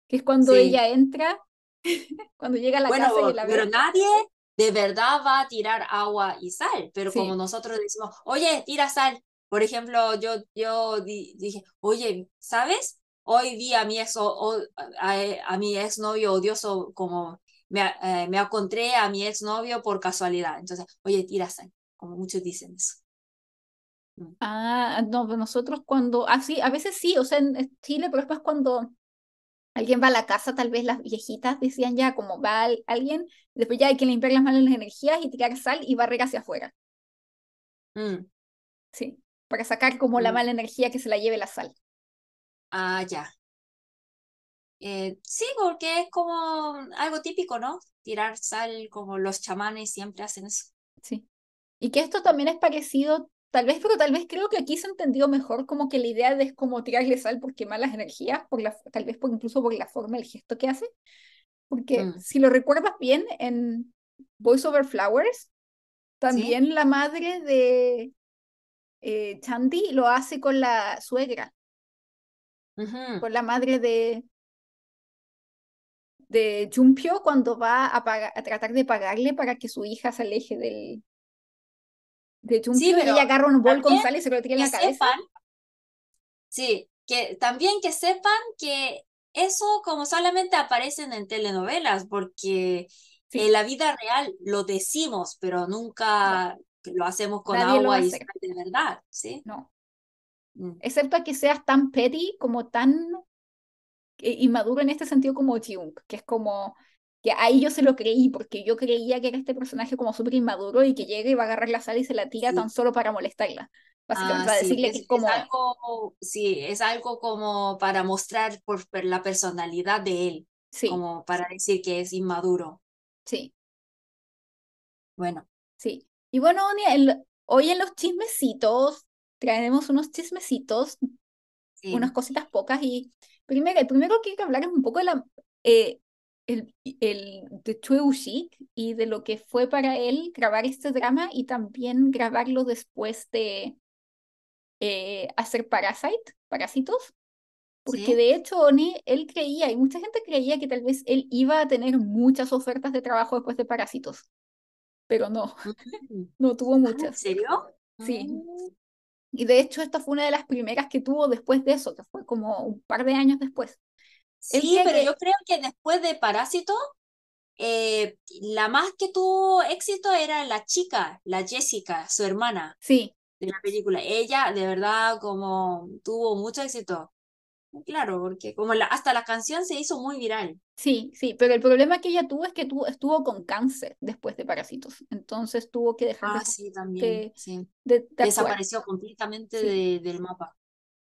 que es cuando Sí. ella entra, <laughs> cuando llega a la Bueno, casa y la pero ve. nadie de verdad va a tirar agua y sal, pero Sí. como nosotros decimos, oye, tira sal. Por ejemplo, yo, yo di- dije, oye, ¿sabes? Hoy vi a mi ex, o- o- a, a mi exnovio odioso, como me, eh, me encontré a mi exnovio por casualidad. Entonces, oye, tira sal, como muchos dicen eso. Ah, no, pues nosotros cuando, así, a veces sí, o sea, en Chile, pero después cuando alguien va a la casa, tal vez las viejitas decían ya, como va al- alguien, después ya hay que limpiar las malas energías y tirar sal y barrer hacia afuera, Mm, sí, para sacar como la Mm. mala energía que se la lleve la sal. Ah, ya. Eh, sí, porque es como algo típico, ¿no? Tirar sal, como los chamanes siempre hacen eso. Sí. Y que esto también es parecido, tal vez, pero tal vez creo que aquí se entendió mejor como que la idea de es como tirarle sal porque malas energías, por la, tal vez por, incluso por la forma, el gesto que hace. Porque Mm. si lo recuerdas bien, en Voice Over Flowers, también la madre de eh, lo hace con la suegra, Ujú. con la madre de, de Jumpio cuando va a, a tratar de pagarle para que su hija se aleje del, de Jumpio y pero ella agarra un bol con sal y se lo tira en la cabeza. sepan, sí, que también que sepan que eso como solamente aparecen en telenovelas, porque Sí. en la vida real lo decimos, pero nunca lo hacemos con Nadie agua y sal de verdad, ¿sí? No, Mm. excepto a que seas tan petty como tan eh, inmaduro en este sentido como Jung, que es como que ahí yo se lo creí porque yo creía que era este personaje como súper inmaduro y que llega y va a agarrar la sal y se la tira Sí. tan solo para molestarla. Básicamente, Ah, para sí, decirle es, que es es como, algo, sí, es algo como para mostrar por, por la personalidad de él, sí, como para decir que es inmaduro. sí, Bueno, sí. Y bueno, hoy en los chismecitos traemos unos chismecitos, sí. unas cositas pocas y primero, el primero que hay que hablar es un poco de la, eh, el, el de Choi Woo-sik y de lo que fue para él grabar este drama y también grabarlo después de eh, hacer Parasite, Parásitos. Porque ¿Sí? de hecho, Oni, él creía, y mucha gente creía que tal vez él iba a tener muchas ofertas de trabajo después de Parásitos, pero no, Mm. <laughs> no tuvo Ah, ¿en muchas. serio? Sí. Y de hecho, esta fue una de las primeras que tuvo después de eso, que fue como un par de años después. Sí, pero que, yo creo que después de Parásito, eh, la más que tuvo éxito era la chica, la Jessica, su hermana sí, de la película. Ella de verdad como tuvo mucho éxito. Claro, porque como la, hasta la canción se hizo muy viral. sí, sí, pero el problema que ella tuvo es que tuvo, estuvo con cáncer después de Parásitos, entonces tuvo que dejar de, Ah, sí, también, de, sí. de- de actuar. Desapareció completamente Sí, de- del mapa.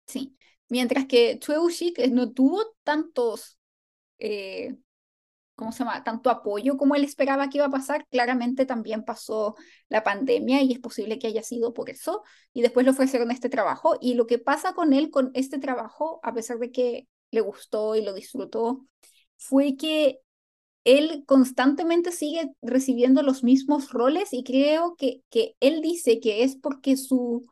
sí. Mientras que Woo-sik eh, no tuvo tantos, eh, ¿cómo se llama? Tanto apoyo como él esperaba que iba a pasar. Claramente también pasó la pandemia y es posible que haya sido por eso. Y después le ofrecieron este trabajo. Y lo que pasa con él, con este trabajo, a pesar de que le gustó y lo disfrutó, fue que él constantemente sigue recibiendo los mismos roles y creo que, que él dice que es porque su,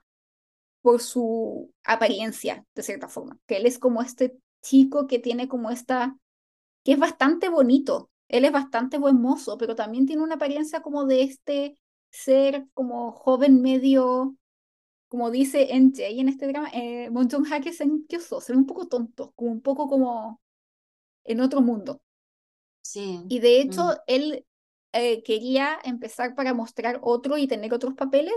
por su apariencia, de cierta forma, que él es como este chico que tiene como esta, que es bastante bonito, él es bastante buen mozo, pero también tiene una apariencia como de este ser como joven medio, como dice NJ en este drama, eh, Mon Joon-ha que se se ve un poco tonto, como un poco como en otro mundo. Sí. Y de Mm. hecho, él eh, quería empezar para mostrar otro y tener otros papeles.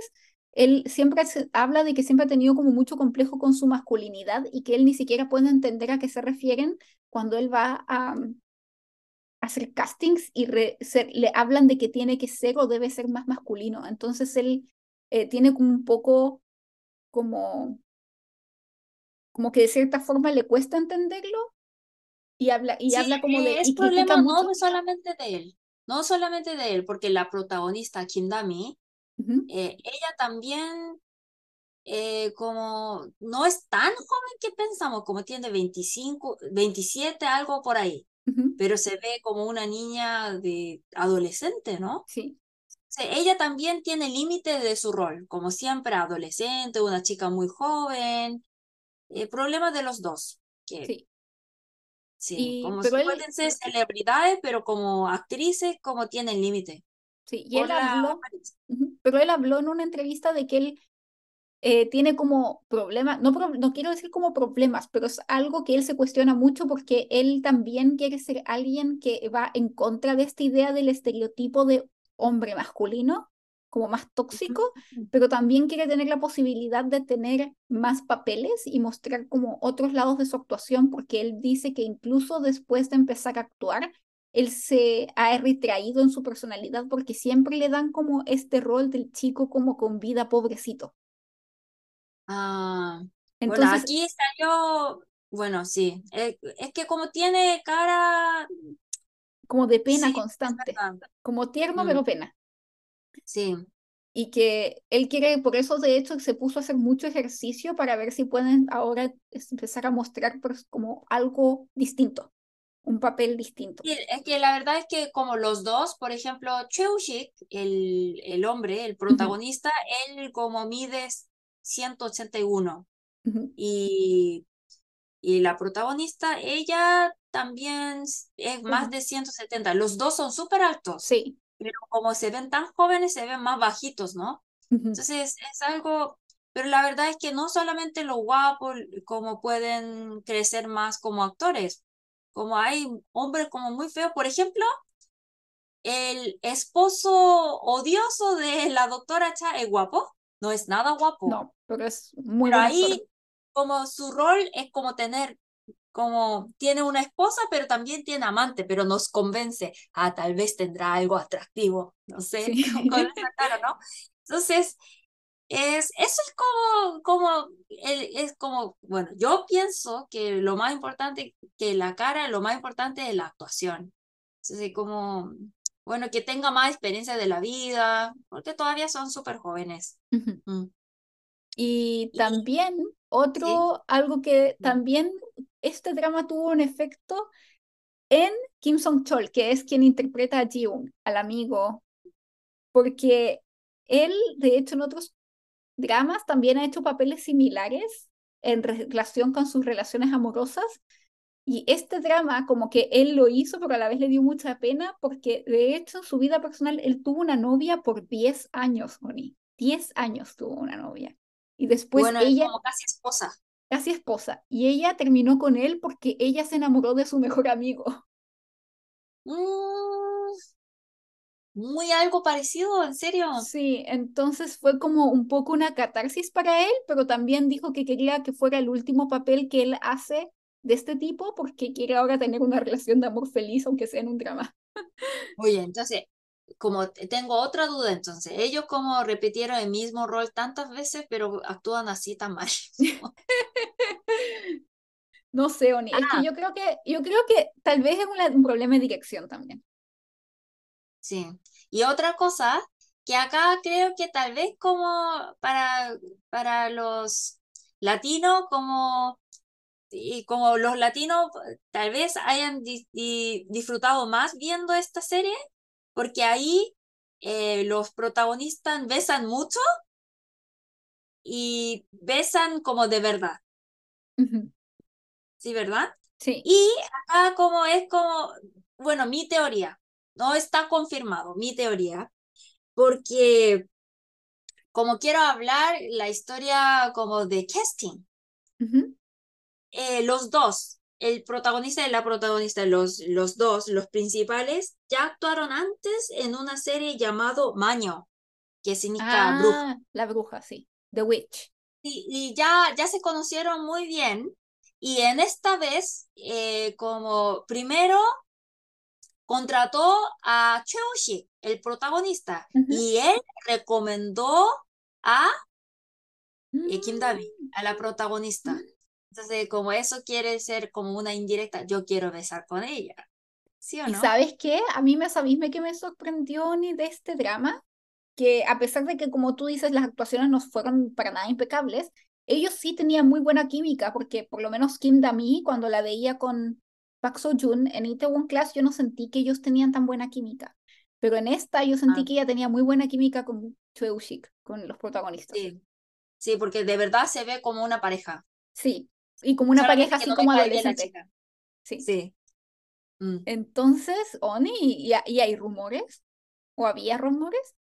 Él siempre se- habla de que siempre ha tenido como mucho complejo con su masculinidad y que él ni siquiera puede entender a qué se refieren cuando él va a, mm, hacer castings y re- ser- le hablan de que tiene que ser o debe ser más masculino. Entonces él eh, tiene como un poco como, como que de cierta forma le cuesta entenderlo y habla, y Sí, habla como de, es y problema no mucho. solamente de él, no solamente de él, porque la protagonista, Kim Dami, Eh, ella también eh, como no es tan joven que pensamos, como tiene 25, 27, algo por ahí, pero se ve como una niña de adolescente, ¿no? Sí. O sea, ella también tiene límites de su rol, como siempre, adolescente, una chica muy joven, eh, problema de los dos, que Sí, sí, y, como él, pueden ser celebridades, pero como actrices, como tienen límite sí, y él la habló, pero él habló en una entrevista de que él eh, tiene como problemas, no, no quiero decir como problemas, pero es algo que él se cuestiona mucho porque él también quiere ser alguien que va en contra de esta idea del estereotipo de hombre masculino, como más tóxico, pero también quiere tener la posibilidad de tener más papeles y mostrar como otros lados de su actuación, porque él dice que incluso después de empezar a actuar, él se ha retraído en su personalidad porque siempre le dan como este rol del chico como con vida pobrecito. Ah, bueno, Entonces, aquí salió, bueno, sí, eh, es que como tiene cara, como de pena constante, como tierno Mm, pero pena. sí, Y que él quiere, por eso de hecho se puso a hacer mucho ejercicio para ver si pueden ahora empezar a mostrar pues, como algo distinto, un papel distinto. Sí, es que la verdad es que como los dos, por ejemplo, Cheushik, el, el hombre, el protagonista, él como mide 181 ujú, y, y la protagonista, ella también es más ujú. de 170. Los dos son súper altos, Sí. pero como se ven tan jóvenes, se ven más bajitos, ¿no? Entonces es algo, pero la verdad es que no solamente los guapos como pueden crecer más como actores, como hay hombres como muy feos, por ejemplo, el esposo odioso de la doctora Cha es guapo, no es nada guapo, No, pero es muy pero ahí como su rol es como tener, como tiene una esposa, pero también tiene amante, pero nos convence, ah, tal vez tendrá algo atractivo, no sé, <laughs> Sí. con esa cara, ¿no? Entonces, es, eso es como, como, el- es como, bueno, yo pienso que lo más importante que la cara, lo más importante es la actuación. Entonces, como, bueno, que tenga más experiencia de la vida, porque todavía son súper jóvenes. Mm. Y Y, también sí, otro, algo que también este drama tuvo un efecto en Kim Song-chol, que es quien interpreta a Ji-woong, al amigo, porque él, de hecho, en otros dramas también ha hecho papeles similares en relación con sus relaciones amorosas. Y este drama, como que él lo hizo, pero a la vez le dio mucha pena, porque de hecho en su vida personal él tuvo una novia por 10 años, Oni. 10 años tuvo una novia. Y después bueno, ella... como casi esposa. Casi esposa. Y ella terminó con él porque ella se enamoró de su mejor amigo. Mm, muy algo parecido, ¿en serio? Sí, entonces fue como un poco una catarsis para él, pero también dijo que quería que fuera el último papel que él hace de este tipo porque quiere ahora tener una relación de amor feliz, aunque sea en un drama. Oye, entonces, como tengo otra duda, entonces, ellos como repitieron el mismo rol tantas veces, pero actúan así tan mal. <laughs> no sé, Oni, es que Ah. yo creo que, yo creo que tal vez es un problema de dirección también. Sí. Y otra cosa, que acá creo que tal vez como para, para los latinos, como, y como los latinos tal vez hayan di- di- disfrutado más viendo esta serie, porque ahí eh, los protagonistas besan mucho y besan como de verdad, ¿sí, verdad? Sí. Y acá como es como, bueno, mi teoría, no está confirmado, mi teoría, porque como quiero hablar la historia como de casting, eh, los dos, el protagonista y la protagonista, los, los dos, los principales, ya actuaron antes en una serie llamado Maño, que significa bruja. Ah, la bruja, sí. The Witch. Y, y ya, ya se conocieron muy bien. Y en esta vez, eh, como primero contrató a Cheushi, el protagonista, y él recomendó a eh, Kim Mm. Davi, a la protagonista. Entonces, como eso quiere ser como una indirecta, yo quiero besar con ella. ¿Sí o ¿Y no? sabes qué? A mí me sabéis que me sorprendió ni de este drama, que a pesar de que, como tú dices, las actuaciones no fueron para nada impecables, ellos sí tenían muy buena química, porque por lo menos Kim Dami, cuando la veía con Park Seo Joon en Itaewon Class, yo no sentí que ellos tenían tan buena química. Pero en esta yo sentí Ah. que ella tenía muy buena química con Choi Woo-sik, con los protagonistas. Sí. Sí, porque de verdad se ve como una pareja. Sí, y como una Solamente pareja así no como la adolescente. Sí. Sí. Mm. Entonces, Oni, ¿y, y hay rumores? ¿O había rumores?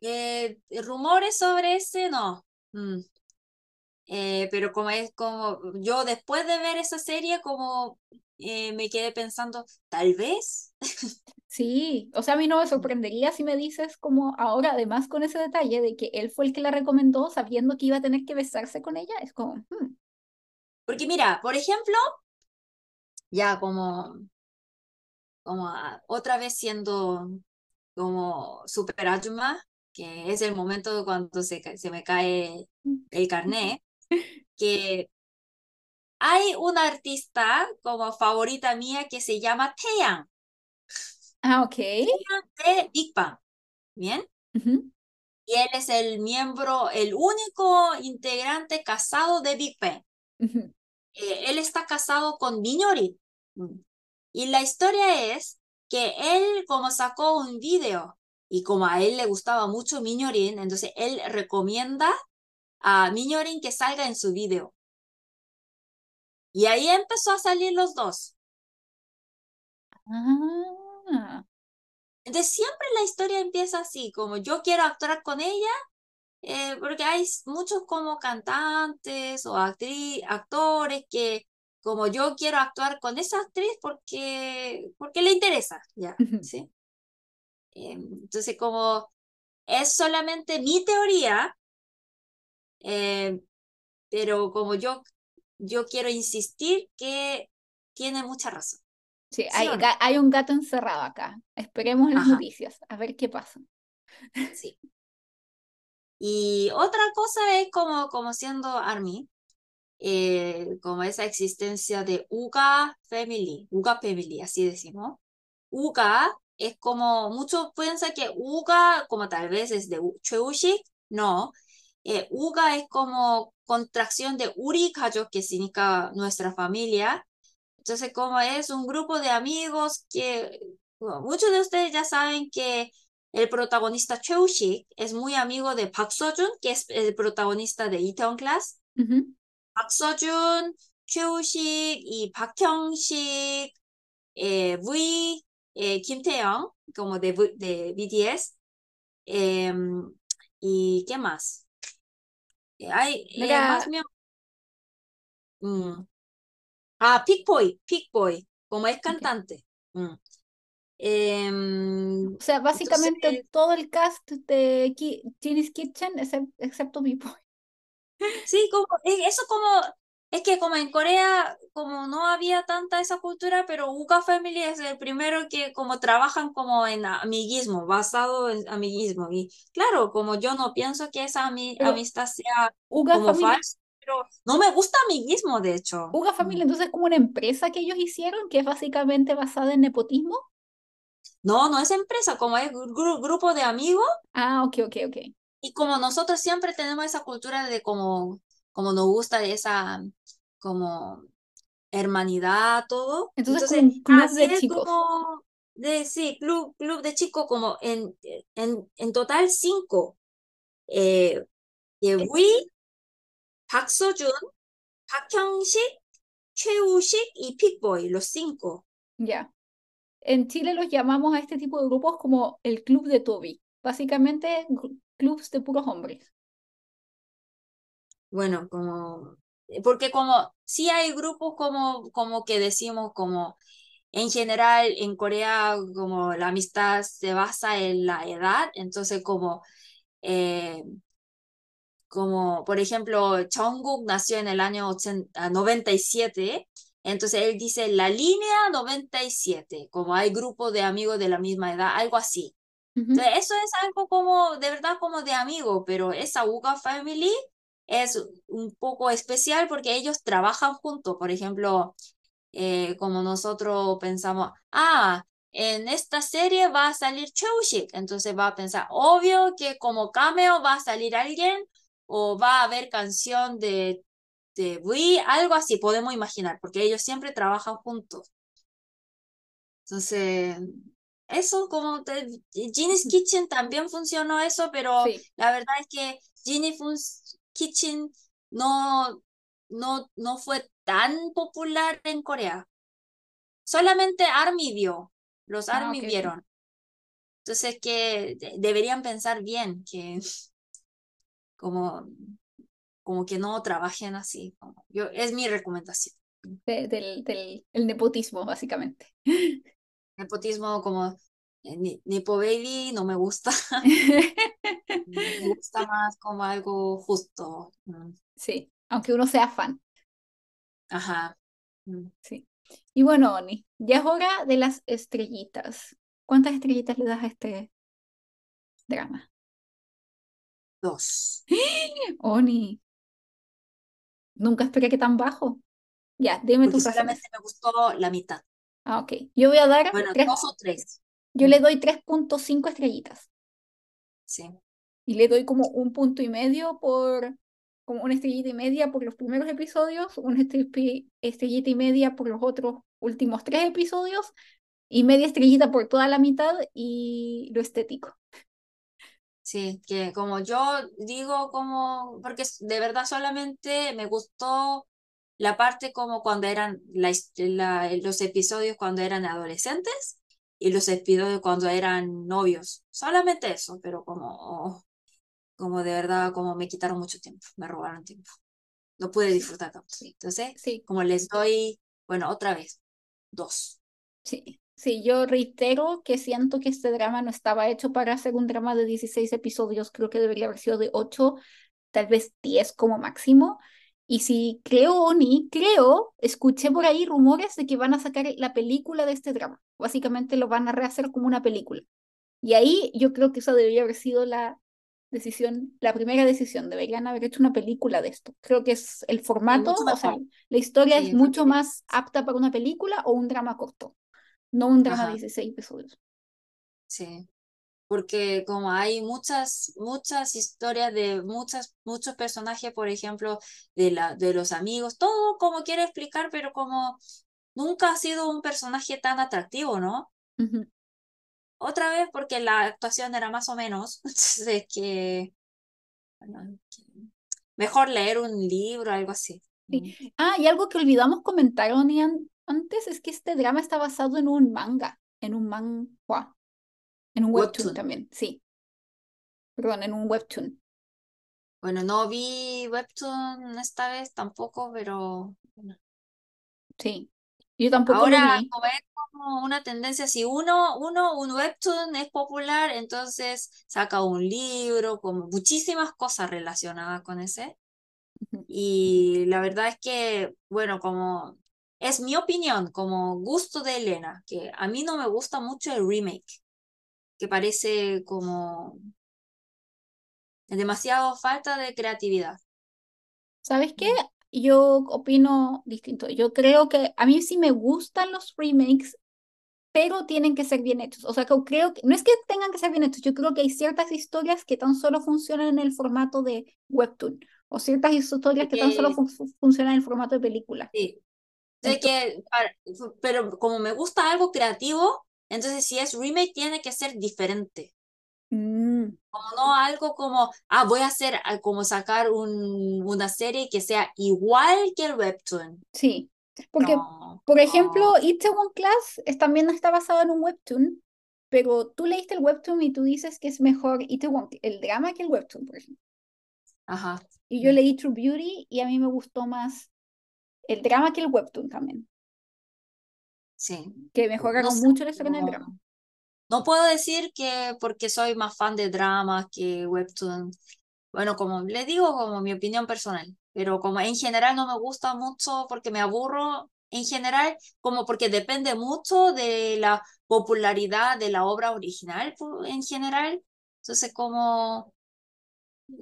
Eh, rumores sobre ese, no. Mm. Eh, pero como es como, yo después de ver esa serie, como eh, me quedé pensando, tal vez. <laughs> Sí, o sea, a mí no me sorprendería si me dices como ahora, además con ese detalle de que él fue el que la recomendó sabiendo que iba a tener que besarse con ella, es como, hmm, Porque mira, por ejemplo, ya como, como otra vez siendo como super Ajuma, que es el momento cuando se, se me cae el carnet, que hay una artista como favorita mía que se llama Taeyang, ah, ok, de Big Bang, ¿bien? Y él es el miembro, el único integrante casado de Big Bang. Eh, él está casado con Minori. Mm. Y la historia es que él como sacó un video y como a él le gustaba mucho Minorin, entonces él recomienda a Minorin que salga en su video. Y ahí empezó a salir los dos. ah, Entonces siempre la historia empieza así, como yo quiero actuar con ella, eh, porque hay muchos como cantantes o actriz, actores que como yo quiero actuar con esa actriz porque, porque le interesa, ya, ¿sí? Entonces como es solamente mi teoría, eh, pero como yo, yo quiero insistir que tiene mucha razón, sí, ¿sí hay, no? hay un gato encerrado acá, esperemos las Ajá. noticias, a ver qué pasa. Sí. Y otra cosa es como, como siendo Army, eh, como esa existencia de Uga Family, Uga Family, así decimos. Uga es como, muchos piensan que Uga, como tal vez es de Cheushik, no. Eh, Uga es como contracción de Uri Kajok, que significa nuestra familia. Entonces, como es un grupo de amigos que bueno, muchos de ustedes ya saben que el protagonista Cheushik es muy amigo de Park Seo-joon, que es el protagonista de Itaewon Class. Ujú, 박서준, 최우식, 이 박형식, eh, V, eh, Kim Taeyong, como de, V- de BTS. em, ¿y qué más? Eh, ¿No eh, más. Mm. Ah, Pick Boy, Pick Boy, como es cantante. Mm. Em, O sea, básicamente entonces, todo el cast de Ki Kitchen, excep- excepto B-Boy. sí, como, es- eso como, es que como en Corea, como no había tanta esa cultura, pero Uka Family es el primero que como trabajan como en amiguismo, basado en amiguismo. Y claro, como yo no pienso que esa ami- Pero amistad sea como Family, falsa, pero no me gusta amiguismo, de hecho. Uga Mm. Family entonces es como una empresa que ellos hicieron que es básicamente basada en nepotismo. No, no es empresa, como es gru- grupo de amigos. Ah, ok, ok, ok. Y como nosotros siempre tenemos esa cultura de como, como nos gusta esa como hermanidad, todo. Entonces, club ah, de chicos. Como de, sí, club, club de chicos, como en, en, en total cinco. Eh, Yewi, Park Sojun, Park Hyung-sik, Cheushik y Pigboy, los cinco. Ya. En Chile los llamamos a este tipo de grupos como el club de Toby. Básicamente, clubs de puros hombres. Bueno, como, porque como sí hay grupos como, como que decimos como en general en Corea como la amistad se basa en la edad, entonces como, eh, como por ejemplo Jungkook nació en el año 80 97, entonces él dice la línea 97, como hay grupos de amigos de la misma edad, algo así. Ujú. Entonces, eso es algo como, de verdad, como de amigo, pero esa Uga Family es un poco especial porque ellos trabajan juntos. Por ejemplo, eh, como nosotros pensamos, ah, en esta serie va a salir Cheushik, entonces va a pensar, obvio que como cameo va a salir alguien o va a haber canción de, de V, algo así, podemos imaginar, porque ellos siempre trabajan juntos. Entonces, eso como te, Ginny's Kitchen también funcionó eso, pero Sí. la verdad es que Ginny's Kitchen no, no, no fue tan popular en Corea. Solamente ARMY vio, los Ah, ARMY vieron. Entonces que de- deberían pensar bien, que <laughs> como, como que no trabajen así. yo, es mi recomendación. De- del, del el nepotismo, básicamente. <laughs> Nepotismo como Ni- Nipo Baby no me gusta. <laughs> Me gusta más como algo justo. Mm, Sí, aunque uno sea fan. Ajá. Mm, Sí. Y bueno, Oni, ya es hora de las estrellitas. ¿Cuántas estrellitas le das a este drama? Dos. <gasps> Oni, nunca esperé que tan bajo. Ya, dime Porque tus razones. solamente me gustó la mitad. Ah, ok. Yo voy a dar Bueno, tres, dos o tres. Yo Mm, le doy 3.5 estrellitas. Sí. Y le doy como un punto y medio por, como una estrellita y media por los primeros episodios, una estre- estrellita y media por los otros últimos tres episodios, y media estrellita por toda la mitad y lo estético. Sí, que como yo digo, como, porque de verdad solamente me gustó la parte como cuando eran la, la- los episodios cuando eran adolescentes y los episodios cuando eran novios. Solamente eso, pero como, como de verdad, como me quitaron mucho tiempo, me robaron tiempo. No pude disfrutar tanto. <laughs> Entonces, sí, como les doy, bueno, otra vez, dos. sí. Sí, yo reitero que siento que este drama no estaba hecho para ser un drama de 16 episodios, creo que debería haber sido de 8, tal vez 10 como máximo. Y si creo o ni creo, escuché por ahí rumores de que van a sacar la película de este drama. Básicamente lo van a rehacer como una película. Y ahí yo creo que esa debería haber sido la decisión, la primera decisión. Deberían haber hecho una película de esto. Creo que es el formato, o sea, la historia Sí, es mucho más apta para una película o un drama corto, no un drama de Ajá, 16 episodios. sí. Porque como hay muchas, muchas historias de muchas, muchos personajes, por ejemplo, de la, de los amigos, todo como quiere explicar, pero como nunca ha sido un personaje tan atractivo, ¿no? Otra vez porque la actuación era más o menos, <laughs> entonces que, bueno, mejor leer un libro, algo así. Sí. Ah, y algo que olvidamos comentar Oni, an- antes es que este drama está basado en un manga, en un manhwa, en un webtoon Webtoon. también, sí. Perdón, en un webtoon. Bueno, no vi Webtoon esta vez tampoco, pero bueno. Sí. Yo tampoco lo Ahora, vi. como es como una tendencia, si uno, uno, un webtoon es popular, entonces saca un libro, como muchísimas cosas relacionadas con ese. Y la verdad es que, bueno, como es mi opinión, como gusto de Elena, que a mí no me gusta mucho el remake, que parece como demasiado falta de creatividad. ¿Sabes qué? Yo opino distinto. Yo creo que a mí sí me gustan los remakes, pero tienen que ser bien hechos. O sea, que creo que no es que tengan que ser bien hechos, yo creo que hay ciertas historias que tan solo funcionan en el formato de webtoon o ciertas historias que tan solo fun- funcionan en el formato de película. Sí. Que, para- pero como me gusta algo creativo, entonces si es remake tiene que ser diferente. Mm, Como no algo como, ah, voy a hacer ah, como sacar un, una serie que sea igual que el webtoon. sí, porque No, por no. ejemplo, Itaewon Class es, también está basado en un webtoon, pero tú leíste el webtoon y tú dices que es mejor Itaewon, el drama que el webtoon, por ejemplo. Ajá. Y yo Mm. leí True Beauty y a mí me gustó más el drama que el webtoon también, Sí. que No mejoraron sé, mucho la historia en el no, drama. no puedo decir que porque soy más fan de dramas que webtoon. Bueno, como le digo, como mi opinión personal, pero como en general no me gusta mucho porque me aburro, en general, como porque depende mucho de la popularidad de la obra original en general. Entonces, como,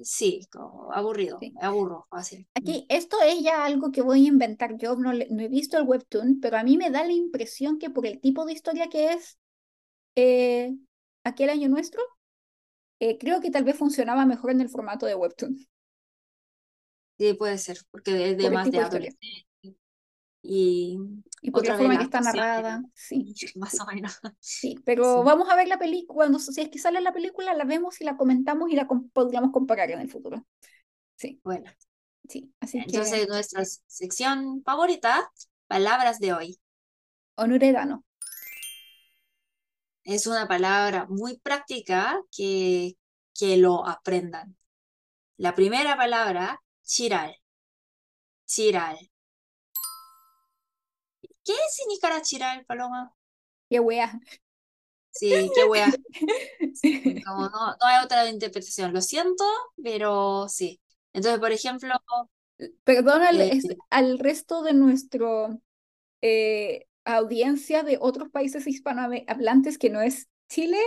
sí, como aburrido, Sí. me aburro fácil. Aquí, esto es ya algo que voy a inventar. Yo no, no he visto el webtoon, pero a mí me da la impresión que por el tipo de historia que es eh, aquel año nuestro, eh, creo que tal vez funcionaba mejor en el formato de webtoon, Sí, puede ser, porque es de por más de de y Y por la forma que está narrada, sí, <laughs> más o menos. sí. Pero Sí. vamos a ver la película, cuando si es que sale la película, la vemos y la comentamos y la com- podríamos comparar en el futuro. Sí, Bueno, sí. Así que, entonces nuestra sección favorita, palabras de hoy. Onuredano. Es una palabra muy práctica que, que lo aprendan. La primera palabra, chiral. Chiral. ¿Qué significará chiral, Paloma? Qué wea. Sí, qué wea. <laughs> Como no, no hay otra interpretación. Lo siento, pero sí. Entonces, por ejemplo, Perdón al, eh, al resto de nuestro eh, audiencia de otros países hispanohablantes que no es Chile,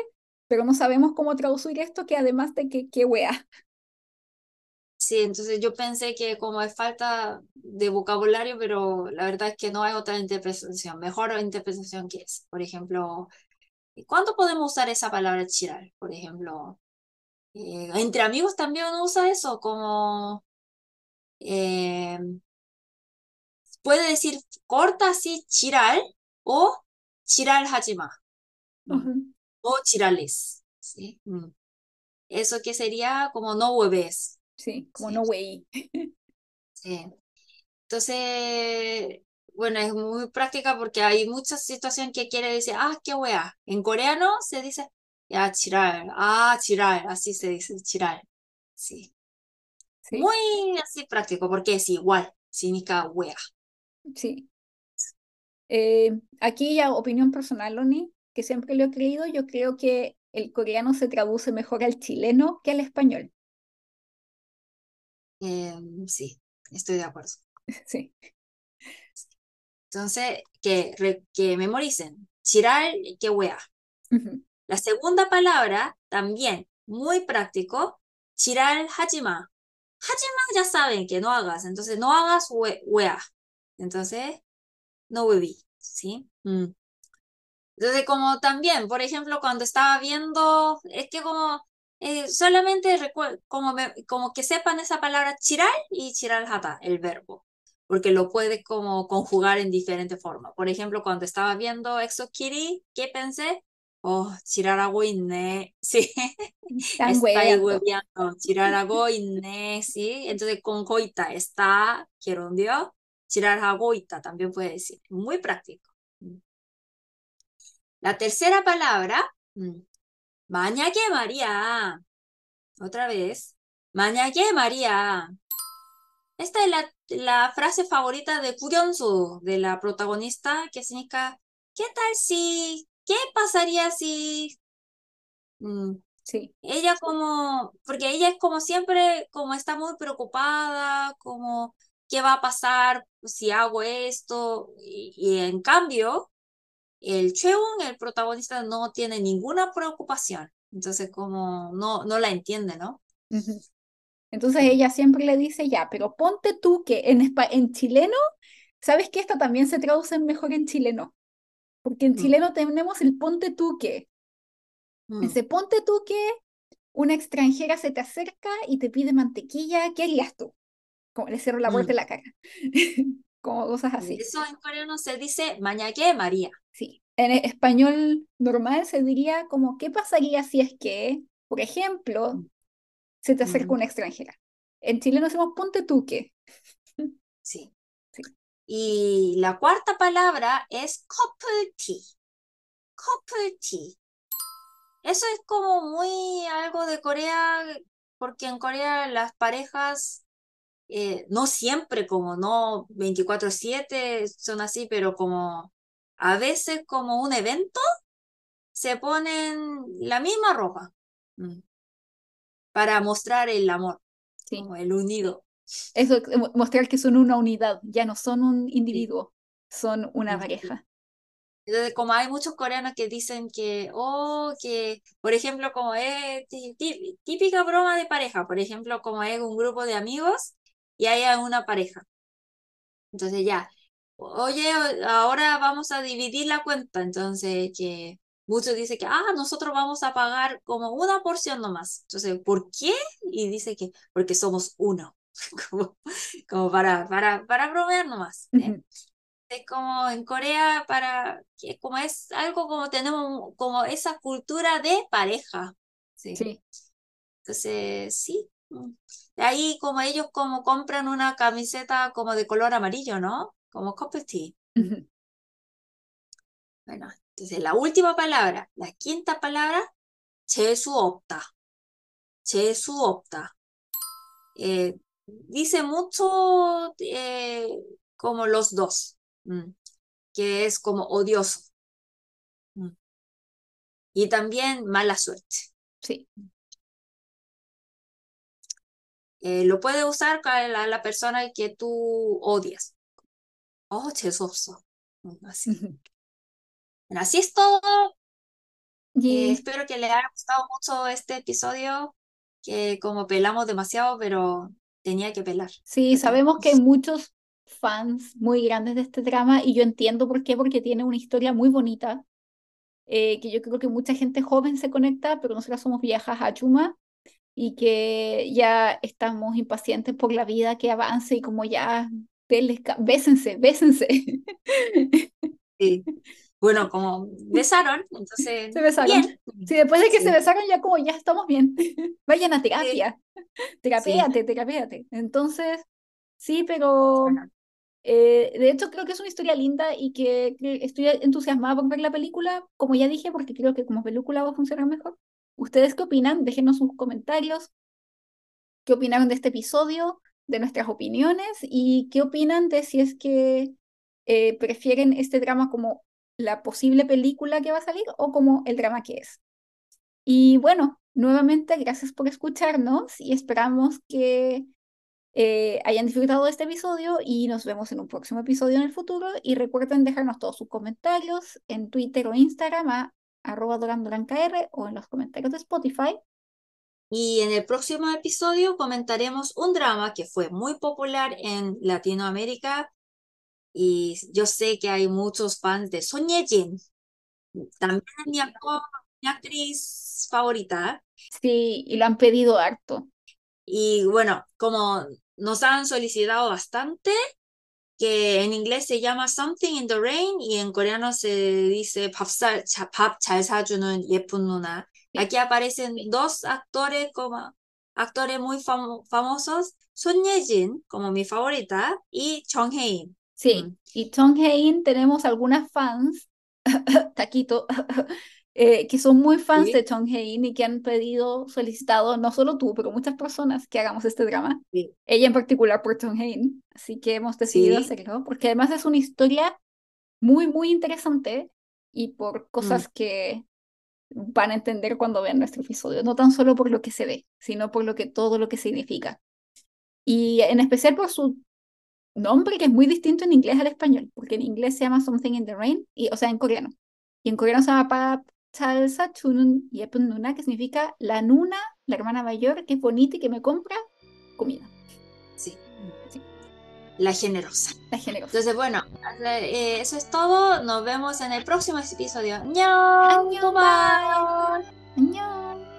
pero no sabemos cómo traducir esto, que además de que qué wea. Sí, entonces yo pensé que como es falta de vocabulario, pero la verdad es que no hay otra interpretación. Mejor interpretación que es. Por ejemplo, ¿cuándo podemos usar esa palabra chiral? Por ejemplo, eh, entre amigos también uno usa eso, como eh, puede decir corta así chiral o chiral hajima mm, Ujú, o chirales. ¿sí? Mm. Eso que sería como no hueves. Sí, como Sí, no wey. <laughs> sí. Entonces, bueno, es muy práctica porque hay muchas situaciones que quiere decir, ah, qué wea. En coreano se dice, ya, chiral, ah, chiral, así se dice, chiral. Sí. Sí, Muy así práctico porque es igual, significa wea. sí. Eh, aquí ya opinión personal, Loni, que siempre lo he creído, yo creo que el coreano se traduce mejor al chileno que al español. Em, sí, estoy de acuerdo. <laughs> Sí. Entonces, que, que memoricen, chiral, qué wea. La segunda palabra, también muy práctico, chiral hajima. Hajima ya saben que no hagas, entonces no hagas we- wea. Entonces, no bebí, ¿sí? Mm. Entonces, como también, por ejemplo, cuando estaba viendo, es que como eh, solamente como, me- como que sepan esa palabra chiral y chiral hata, el verbo, porque lo puedes como conjugar en diferentes formas. Por ejemplo, cuando estaba viendo Exo Kitty, ¿qué pensé? Oh, chirarago inne. <laughs> Sí, Están hueveando. Chirarago inne, sí. Entonces con goita está, gerundio. Chirarago ita también puede decir. Muy práctico. La tercera palabra, mm, 만약에 María. Otra vez. 만약에 María. Esta es la, la frase favorita de Kuryonsu, de la protagonista, que significa, ¿qué tal si? ¿Qué pasaría si? Mm, Sí, ella como, porque ella es como siempre, como está muy preocupada, como, ¿qué va a pasar si hago esto? Y, y en cambio, el Cheung, el protagonista, no tiene ninguna preocupación. Entonces, como, no, no la entiende, ¿no? Entonces ella siempre le dice, ya, pero ponte tú que en, en chileno, ¿sabes que esta también se traduce mejor en chileno? Porque en Mm, chileno tenemos el ponte tú que. mm, Dice, ponte tú que una extranjera se te acerca y te pide mantequilla, ¿qué harías tú? Como le cierro la puerta en mm. la cara. <laughs> como cosas así. Eso en coreano se dice mañaque María. Sí. En español normal se diría como, ¿qué pasaría si es que, por ejemplo, se te acerca una extranjera? En Chile chileno hacemos ponte tú que. Sí. sí. Y la cuarta palabra es couple tea. Couple tea. Eso es como muy algo de Corea, porque en Corea las parejas eh, no siempre como no 24/7 son así, pero como a veces como un evento, se ponen la misma ropa mm, para mostrar el amor, Sí. como el unido. Eso, eh, mo- mostrar que son una unidad, ya no son un Sí. individuo, son una pareja. Entonces, como hay muchos coreanos que dicen que, oh, que, por ejemplo, como es tí- tí- típica broma de pareja, por ejemplo, como es un grupo de amigos y hay una pareja. Entonces ya, oye, ahora vamos a dividir la cuenta. Entonces, que muchos dicen que, ah, nosotros vamos a pagar como una porción nomás. Entonces, ¿por qué? Y dice que, porque somos uno. <laughs> Como, como para, para, para bromear nomás. ¿eh? Es como en Corea, para, que como es algo como tenemos como esa cultura de pareja. Sí. Sí, Entonces, sí. De ahí como ellos como compran una camiseta como de color amarillo, ¿no? Como Copperty. Bueno, entonces la última palabra, la quinta palabra, Chesu opta. Chesu opta. Eh, dice mucho eh, como los dos, mm, que es como odioso. Mm. Y también mala suerte. Sí. Mm. Eh, lo puede usar la, la persona que tú odias. Oh, chesoso. Mm, así. <laughs> Así es todo. Yeah. Eh, espero que les haya gustado mucho este episodio, que como pelamos demasiado, pero tenía que pelar. Sí, sabemos que hay muchos fans muy grandes de este drama y yo entiendo por qué, porque tiene una historia muy bonita, eh, que yo creo que mucha gente joven se conecta, pero nosotras somos viejas a Chuma y que ya estamos impacientes por la vida que avance y como ya, bésense, bésense. <laughs> Sí. Bueno, como besaron, entonces, Se besaron. bien. Sí, después de que se Sí, besaron ya como ya estamos bien. <laughs> Vayan a sí, terapia, sí. terapéate, terapéate. Entonces, sí, pero eh, de hecho creo que es una historia linda y que, que estoy entusiasmada por ver la película, como ya dije, porque creo que como película va a funcionar mejor. ¿Ustedes qué opinan? Déjenos sus comentarios. ¿Qué opinaron de este episodio? De nuestras opiniones y qué opinan de si es que eh, prefieren este drama como la posible película que va a salir o como el drama que es. Y bueno, nuevamente gracias por escucharnos y esperamos que eh, hayan disfrutado de este episodio y nos vemos en un próximo episodio en el futuro. Y recuerden dejarnos todos sus comentarios en Twitter o Instagram arroba dorandorankr o en los comentarios de Spotify. Y en el próximo episodio comentaremos un drama que fue muy popular en Latinoamérica y yo sé que hay muchos fans de Son Ye-jin, también es mi actor, mi actriz favorita. Sí, y lo han pedido harto. Y bueno, como nos han solicitado bastante, que en inglés se llama Something in the Rain y en coreano se dice 밥잘 사주는 예쁜 누나. Aquí aparecen dos actores como actores muy famosos, Son Ye-jin, como mi favorita, y Chong Hae-in. Sí, mm. y Chong Hae-in tenemos algunas fans, <laughs> Taquito, <laughs> eh, que son muy fans de Chong Hae-in y que han pedido, solicitado, no solo tú, pero muchas personas que hagamos este drama. Ella en particular por Chong Hae-in, así que hemos decidido hacerlo, porque además es una historia muy, muy interesante y por cosas mm. que van a entender cuando vean nuestro episodio, no tan solo por lo que se ve, sino por lo que todo lo que significa. Y en especial por su nombre que es muy distinto en inglés al español, porque en inglés se llama Something in the Rain, y, o sea, en coreano. Y en coreano se llama Pa Chalsa Chunun Yepun Nuna, que significa la nuna, la hermana mayor, que es bonita y que me compra comida. Sí. sí. La generosa. La generosa. Entonces, bueno, eh, eso es todo. Nos vemos en el próximo episodio. ¡Añón! ¡Añón!